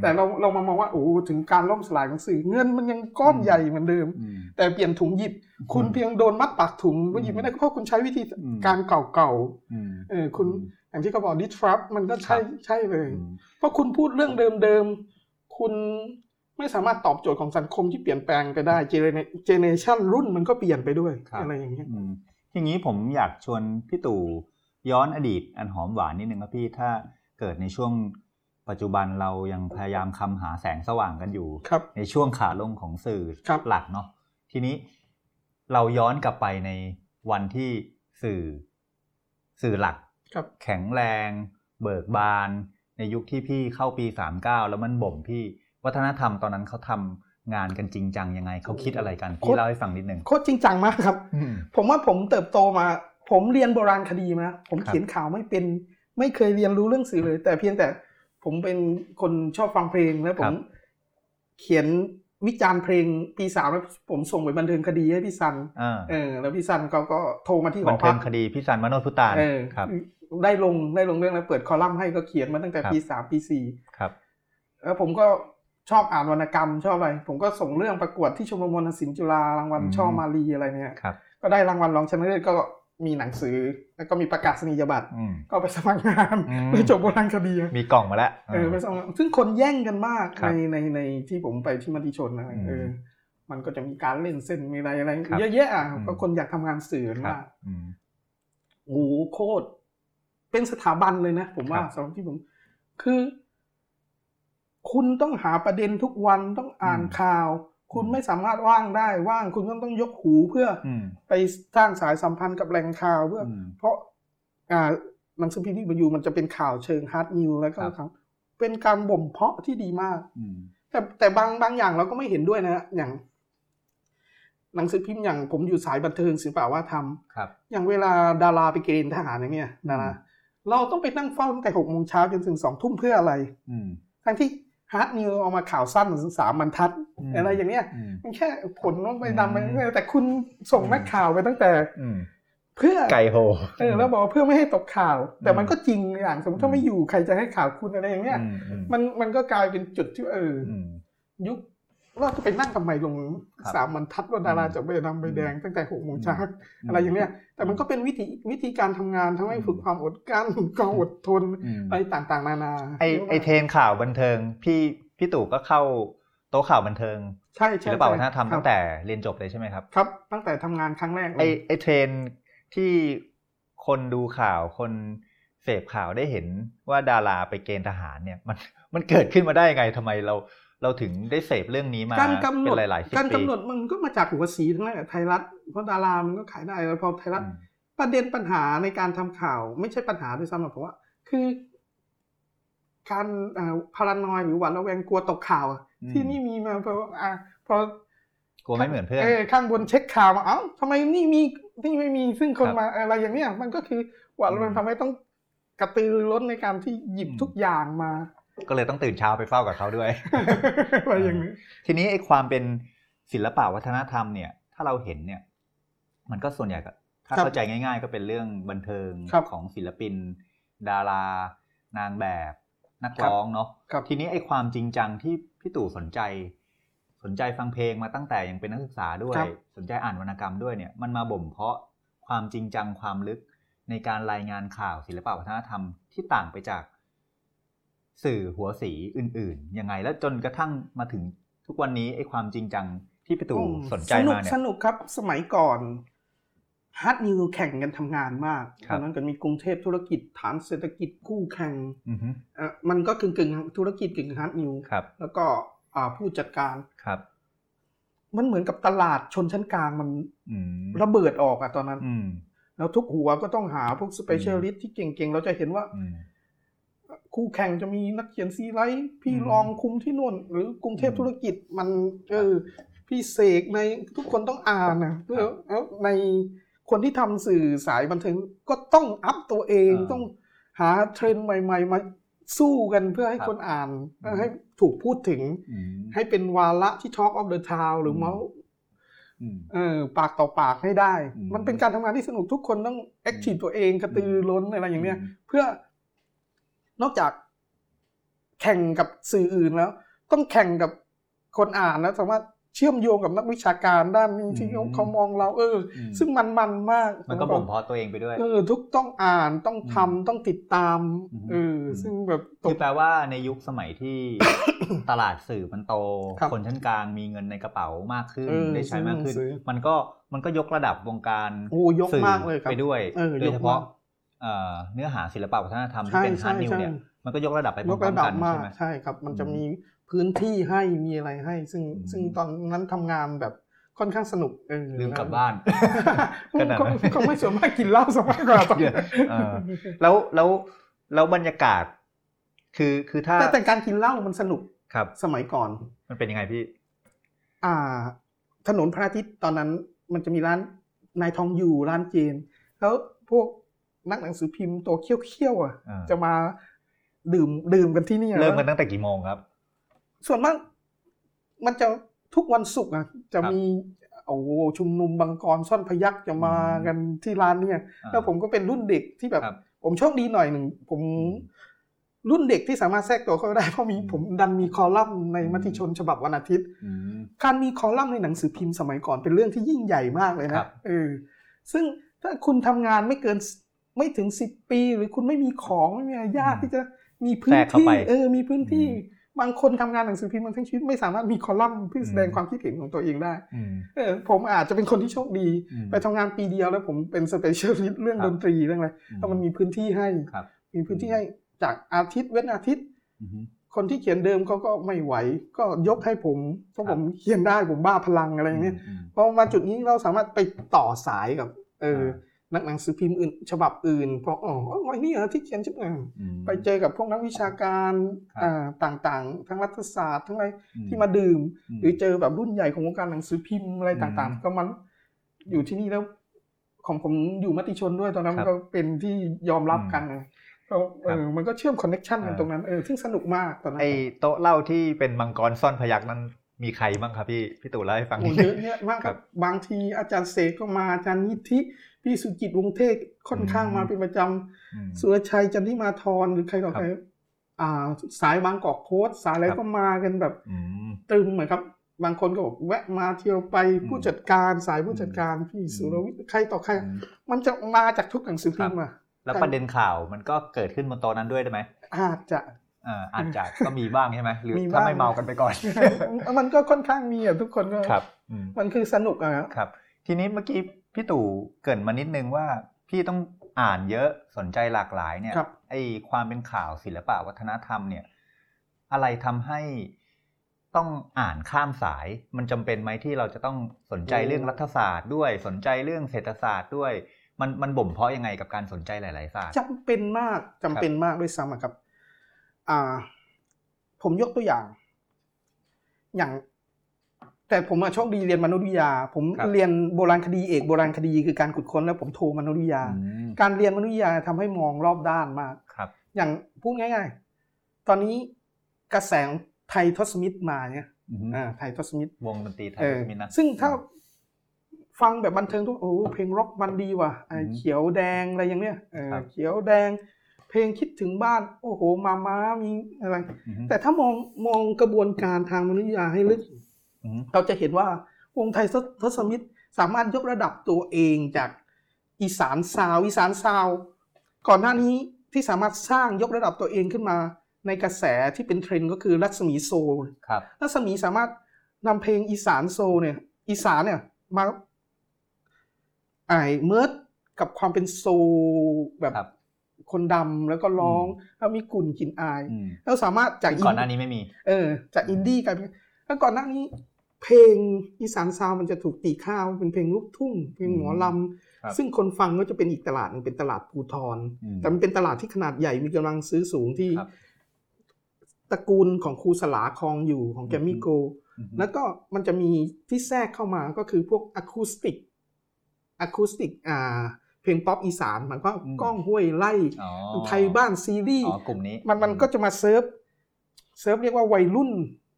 แต่เราเรามามองว่าโอ้ถึงการล่มสลายของสื่อเงินมันยังก้อนอืมใหญ่เหมือนเดิมอืมแต่เปลี่ยนถุงหยิบ คุณเพียงโดนมัดปากถุงก็หยิบไม่ได้ก็เพราะคุณใช้วิธีอืมการเก่าอืมๆเออคุณอย่างที่เขาบอกดิทรัพมันก็ใช่ครับใช่เลยอืมเพราะคุณพูดเรื่องเดิมๆคุณไม่สามารถตอบโจทย์ของสังคมที่เปลี่ยนแปลงไปได้เจเนเรชันรุ่นมันก็เปลี่ยนไปด้วยครับอะไรอย่างเงี้ยอืมอย่างนี้ผมอยากชวนพี่ตู่ย้อนอดีตอันหอมหวานนิดนึงครับพี่ถ้าเกิดในช่วง ปัจจุบันเรายังพยายามคำหาแสงสว่างกันอยู่ครับในช่วงขาลงของสื่อครับหลักเนาะทีนี้เราย้อนกลับไปในวันที่สื่อสื่อหลักครับแข็งแรง เบิกบาน ในยุคที่พี่เข้าปีสามเก้าแล้วมันบ่มพี่วัฒนธรรมตอนนั้นเขาทำงานกันจริงจังยังไงเขาคิดอะไรกันโคพี่ตรเล่าให้ฟังนิดนึงโคตรจริงจังมากครับอืมผมว่าผมเติบโตมา ผมเรียนโบราณคดีมาผมครับเขียนข่าวไม่เป็น ไม่เคยเรียนรู้เรื่องสื่อเลย แต่เพียงแต่ ผมเป็นคนชอบฟังเพลงแล้วผมเขียนวิจารณ์เพลงปีสามแล้วผมส่งไปบันเทิงคดีให้พี่ซันอ่าเออ แล้วพี่ซันก็ก็โทรมาที่หบัอนเทิพังกคดีพี่สันมโนพุตานเออครับ ได้ลงได้ลงเรื่องแล้วเปิดคอลัมน์ให้ก็เขียนมาตั้งแต่ปีสามปีสี่ครับ แล้วผมก็ชอบอ่านวรรณกรรมชอบอะไร ผมก็ส่งเรื่องประกวดที่ชมรมวรรณศิลป์จุฬารางวัลอืมช่อมาลีอะไรเนี่ยครับก็ได้รางวัลรองชนะเลิศก็ มีหนังสือ แล้วก็มีประกาศนียบัตรอืมก็ไปสมัครงานอืมไปจบโบราณคดีมีกล่องมาแล้วเออไปสมัครซึ่งคนแย่งกันมากครัในบในในที่ผมไปที่มติชนนะอืมเออมันก็จะมีการเล่นเส้นมีอะไรอะไรครับเยอะแยะอะอืมเพราะคนอยากทำงานสื่อครับมากอืมโอ้โหโคตรเป็นสถาบันเลยนะผมว่าครับสำหรับที่ผม คือ คุณต้องหาประเด็นทุกวันต้องอ่านอืมข่าว คุณไม่สามารถว่างได้ว่างคุณก็ต้องยกหูเพื่ออืมไปสร้างสายสัมพันธ์กับแหล่งข่าวเพื่ออืมเพราะอ่าหนังสือพิมพ์ที่มาอยู่มันจะเป็นข่าวเชิง hard news แล้วก็ครับครับเป็นการบ่มเพาะที่ดีมากอืมแต่แต่บางบางอย่างเราก็ไม่เห็นด้วยนะอย่าง หนังสือพิมพ์อย่างผมอยู่สายบันเทิงศิลปวัฒนธรรมครับ อย่างเวลาดาราไปเกณฑ์ทหารอย่างเงี้ยดาราเราต้องไปนั่งเฝ้าตั้งแต่หกโมงเช้าจนถึงสองทุ่มเพื่ออะไรอืมทั้งที่ ฮาร์ดนิวเอามาข่าวสั้นสามบรรทัดอืมอะไรอย่างเงี้ยอืมมันแค่ผลว่าไปดำไปอืมเรื่อยแต่คุณส่งนักข่าวไปตั้งแต่อืมเพื่อไก่โหเออแล้วบอกว่าเพื่อไม่ให้ตกข่าว แต่อืมมันก็จริงอย่างสมมติถ้าไม่อยู่ใครจะให้ข่าวคุณอะไรอย่างเงี้ยอืมอืมมันมันก็กลายเป็นจุดที่เออออืมยุค เราจะไปนั่งทำไมลงครับสามบรรทัดว่าดาราอืมจะไปดำไปแดงตั้งแต่หกโมงเช้าอืมอะไรอย่างเงี้ย แต่มันก็เป็นวิธีวิธีการทำงานทำให้ฝึกความอดกลั้นความอดทนอืมอะไรต่างๆ นานาไอ้ไอ้เทรนด์ข่าวบันเทิง พี่พี่ตู่ก็เข้าโต๊ะข่าวบันเทิงใช่ใช่ศิลปวัฒนธรรมครับตั้งแต่เรียนจบเลยใช่ไหมครับครับ ตั้งแต่ทำงานครั้งแรกเลไอยไอ้เทรนด์ที่คนดูข่าวคนเสพข่าวได้เห็นว่าดาราไปเกณฑ์ทหารเนี่ยมันมันเกิดขึ้นมาได้ยังไงทำไมเรา เราถึงได้เสพเรื่องนี้มาการกำหนเป็ดนหลายๆสิบการปีกำหนดมันก็มาจากหัวสีทั้งนั้นแหละไทยรัฐเพราะดารามันก็ขายได้แล้วพอไทยรัฐอืมประเด็นปัญหาในการทำข่าว ไม่ใช่ปัญหาด้วยซ้ำหรอกเพราะว่าคือ การพารานอยหรือหวาดระแวงกลัวตกข่าวอะอืมที่นี่มีมาเพราะอ่าพอกลัวไม่เหมือนเพื่อนเออข้างบนเช็คข่าวมาเอ้าทำไมนี่มีนี่ไม่มีซึ่งคนครับมาอะไรอย่างเนี้ยมันก็คือหวาดระแวงอืมทำให้ต้องกระตือรือร้นในการที่หยิบอืมทุกอย่างมา ก็เลยต้องตื่นเช้าไปเฝ้ากับเขาด้วยอะไรอย่างนี้ทีนี้ไอ้ความเป็นศิลปะวัฒนธรรมเนี่ย ถ้าเราเห็นเนี่ย มันก็ส่วนใหญ่ก็ถ้าครับเข้าใจง่าย ๆ ก็เป็นเรื่องบันเทิงครับของศิลปิน ดารา นางแบบนักครับร้องเนาะครับทีนี้ไอ้ความจริงจังที่พี่ตู่สนใจ สนใจฟังเพลงมาตั้งแต่ยังเป็นนักศึกษาด้วยครับสนใจอ่านวรรณกรรมด้วยเนี่ย มันมาบ่มเพาะความจริงจังความลึกในการรายงานข่าวศิลปะวัฒนธรรมที่ต่างไปจาก สื่อหัวสีอื่นๆยังไง แล้วจนกระทั่งมาถึงทุกวันนี้ไอ้ความจริงจังที่พี่ตู่อืมสนใจสนุกมาเนี่ยสนุกครับสมัยก่อน hard news แข่งกันทำงานมากครับอนนั้นก็มีกรุงเทพธุรกิจฐานเศรษฐกิจคู่แข่งอือฮึอะมันก็กึ่งกึ่งๆธุรกิจกึ่ง hard news ครับแล้วก็อ่าผู้จัดการครับ มันเหมือนกับตลาดชนชั้นกลางมันอืมระเบิดออกอะตอนนั้นอืมแล้วทุกหัวก็ต้องหาพวก specialist ที่เก่งๆ เราจะเห็นว่าอืม คู่แข่งจะมีนักเขียนซีไรต์พี่อืมรองคุมที่นู่น หรือกรุงเทพอืมธุรกิจมันเออพี่เสกในทุกคนต้องอ่านนะแล้วแล้วในคนที่ทำสื่อสายบันเทิงก็ต้อง up ตัวเองอ่าต้องหาเทรนด์ใหม่ ๆ มาสู้กันเพื่อให้ครับคนอ่านอืมให้ถูกพูดถึงอืมให้เป็นวาระที่ Talk of the Town หรือเมาท์อืมเออปากต่อปากให้ได้อืมมันเป็นการทำงานที่สนุกทุกคนต้อง active ตัวเองกระตือรือร้นอะไรอย่างเนี้ย เพื่อ นอกจากแข่งกับสื่ออื่นแล้ว ต้องแข่งกับคนอ่านแล้วสามารถเชื่อมโยงกับนักวิชาการด้านนี้ที่เขาอืมเขามองเรา เอออืมซึ่งมันมันมาก มันก็บ่มเพาะตัวเองไปด้วย เออ ทุกต้องอ่านต้องทำอืมต้องติดตามอืมเอออมซึ่งแบบตคืกอแปลว่าในยุคสมัยที่ตลาดสื่อมันโตครับคนชั้นกลางมีเงินในกระเป๋ามากขึ้นเออได้ใช้มากขึ้นซื้อมันก็มันก็ยกระดับวงการโอ้ยกสื่อมากเลยครับไปด้วยเออโดยเฉพาะยกมาก เอ่อเนื้อหาศิลปะวัฒนธรรมที่ใช่เป็นฮาร์ดใช่นิวใช่เนี่ยมันก็ยกระดับไปพยกร้อระมดัๆบกันมาใช่กไหมใช่ครับ มันจะอืมมีพื้นที่ให้มีอะไรให้ ซึ่งอืมซึ่งตอนนั้นทำงานแบบค่อนข้างสนุกเออลืมกลับบ้านขนาดคงนั้นคงไม่ส่วนมากกินเหล้าสมัยก่อนเออแล้วแล้วแล้วบรรยากาศ คือคือถ้าแต่แต่การกินเหล้ามันสนุกครับ สมัยก่อน มันเป็นยังไงพี่ อ่า ถนนพระอาทิตย์ตอนนั้นมันจะมีร้านนายทองอยู่ร้านเจนแล้วพวก นักหนังสือพิมพ์ตัวเขี้ยวๆอะอ่าจะมาดื่มดื่มกันที่นี่อะเริ่มกันตั้งแต่กี่โมงครับ ส่วนมากมันจะทุกวันศุกร์อะจะครับมีโอ้โหชุมนุมบังกรซ่อนพยักจะมาอืมกันที่ร้านเนี่ยอ่าแล้วผมก็เป็นรุ่นเด็กที่แบบครับผมโชคดีหน่อยหนึ่งผมรุ่นเด็กที่สามารถแทรกตัวเข้าได้เพราะมีผมดันมีคอลัมน์ในมติชนฉบับวันอาทิตย์อืมการมีคอลัมน์ในหนังสือพิมพ์สมัยก่อนเป็นเรื่องที่ยิ่งใหญ่มากเลยครันะบเออซึ่งถ้าคุณทำงานไม่เกิน ไม่ถึงสิบปีหรือคุณไม่มีของไม่มีอะไรยากที่จะมีพื้แทรกเข้าไปเออมีพื้นที่อืมบางคนทำงานหนังสือพิมพ์มาทั้งชีวิตไม่สามารถมีคอลัมน์เพื่อแสดงอืมความคิดเห็นของตัวเองได้อืมเออผมอาจจะเป็นคนที่โชคดีอืมไปทำงานปีเดียวแล้วผมเป็น specialist เรื่องครับดนตรีเรื่องอะไรแล้วมันมีพื้นที่ให้ครับมีพื้นที่ให้จากอาทิตย์เว้นอาทิตย์อืมคนที่เขียนเดิมเขาก็ไม่ไหว ก็ยกให้ผมเพราะผมครับเขียนได้ผมบ้าพลังอะไรอย่างเนี้ยอืมพอมาจุดนี้เราสามารถไปต่อสายกับ เอออ่านัก หนังสือพิมพ์อื่น ฉบับอื่นพออ๋ออ๋อไอ้นี่เหรอที่เขียนชื่ออืมไปเจอกับพวกนักวิชาการครับอ่าต่างๆ ทั้งรัฐศาสตร์ทั้งอะไรอืมที่มาดื่มอืมหรือเจอแบบรุ่นใหญ่ของวงการหนังสือพิมพ์อะไรต่างอืมๆก็มันอยู่ที่นี่แล้วของผมอยู่มติชนด้วยตอนนั้นครับก็เป็นที่ยอมรับกันนะก็เออครับมันก็เชื่อม connection กันอ่าตรงนั้นเออซึ่งสนุกมากตอนนั้นไอโต๊ะเหล้าที่เป็นมังกรซ่อนพยัคฆ์นั้นมีใครบ้างครับพี่พี่ตู่เล่าให้ฟังโอ้นิดนึงอะแยะมากคครัรับบางทีอาจารย์เสกก็มาอาจารย์นิธิ พี่สุจิตวงศ์เทศค่อนข้างอืมมาเป็นประจอืมำสุรชัยจันทิมาธรหรือใครต่อใครอ่าสายบางกอกโพสต์สายอะไรครับก็มากันแบบอืมตรึมเหมือนครับ บางคนก็บอกแวะมาเที่ยวไปอืมผู้จัดการสายผู้จัดการพี่อืมสุรวิทย์ใครต่อใครอืมมันจะมาจากทุกหนังสือพิมพ์อะแล้วครับประเด็นข่าวมันก็เกิดขึ้นบนโต๊ะนั้นด้วยได้ไหมอาจจะอ่าอาจจะก็มีบ้างใช่ไหมหรือมีถ้าบ้างไม่เมากันไปก่อน มันก็ค่อนข้างมีอะทุกคนก็ครับอืมมันคือสนุกอะครับครับ ทีนี้เมื่อกี้ พี่ตู่เกรินมานิดนึงว่าพี่ต้องอ่านเยอะสนใจหลากหลายเนี่ยครับไอความเป็นข่าวศิลปะวัฒนธรรมเนี่ย อะไรทำให้ต้องอ่านข้ามสาย มันจำเป็นไหมที่เราจะต้องสนใจเรื่องรัฐศาสตร์ด้วยสนใจเรื่องเศรษฐศาสตร์ด้วย มันมันบ่มเพาะยังไงกับการสนใจหลาย ๆ ศาสตร์จำเป็นมากจำเป็นมากด้วยซ้ำอะครับ อ่า ผมยกตัวอย่าง อย่าง แต่ผมอะโชคดีเรียนมนุษยวิทยา ผมครับเรียนโบราณคดีเอกโบราณคดีคือการขุดค้นแล้วผมโทมนุษยวิทยาอืมการเรียนมนุษยวิทยาทำให้มองรอบด้านมากครับ อย่างพูดง่าย ๆ ตอนนี้กระแสไทยทศมิตรมาเนี่ยอืมอ่าไทยทศมิตรวงดนตรีไทยเออมินนะซึ่งถ้าฟังแบบบันเทิงทุกโอ้เพลงร็อกมันดีว่ะไอ้อืมเขียวแดงอะไรอย่างเนี้ยเออครับเขียวแดง เพลงคิดถึงบ้าน โอ้โหมาม้ามีอะไรอืมแต่ถ้ามองมองกระบวนการทางมนุษยวิทยาให้ลึกอืม เราจะเห็นว่าวงไททศมิตรสามารถยกระดับตัวเองจากอีสาน sound อีสาน sound ก่อนหน้านี้ที่สามารถสร้างยกระดับตัวเองขึ้นมา ในกระแสที่เป็นเทรนด์ก็คือรัศมี soul ครับรัศมีสามารถนำเพลงอีสาน soul เนี่ย อีสานเนี่ยมาไอ้ merge กับความเป็น soul แบบครับคนดำแล้วก็ร้องอืมแล้วมีกลิ่นกลิ่นอายอืมแล้วสามารถจากก่อนหน้านี้ไม่มี เออ จากอินดี้กลายเป็นแล้วก่อนหน้านี้ เพลงอีสาน sound มันจะถูกตีค่าเป็นเพลงลูกทุ่ง เพลงหมอลำครับซึ่งคนฟังก็จะเป็นอีกตลาดหนึงเป็นตลาดภูธรอืมแต่มันเป็นตลาดที่ขนาดใหญ่มีกำลังซื้อสูงที่ครับตระกูลของครูสลาครองอยู่ของแกรมมี่โกลด์อืมแล้วก็มันจะมีที่แทรกเข้ามาก็คือพวก acoustic acoustic อ่าเพลงป๊อปอีสานหมายความว่าอืมก้องห้วยไร่อ๋อไทบ้านซีรีส์อ๋อกลุ่มนี้มันมันก็จะมา serve serve เรียกว่าวัยรุ่น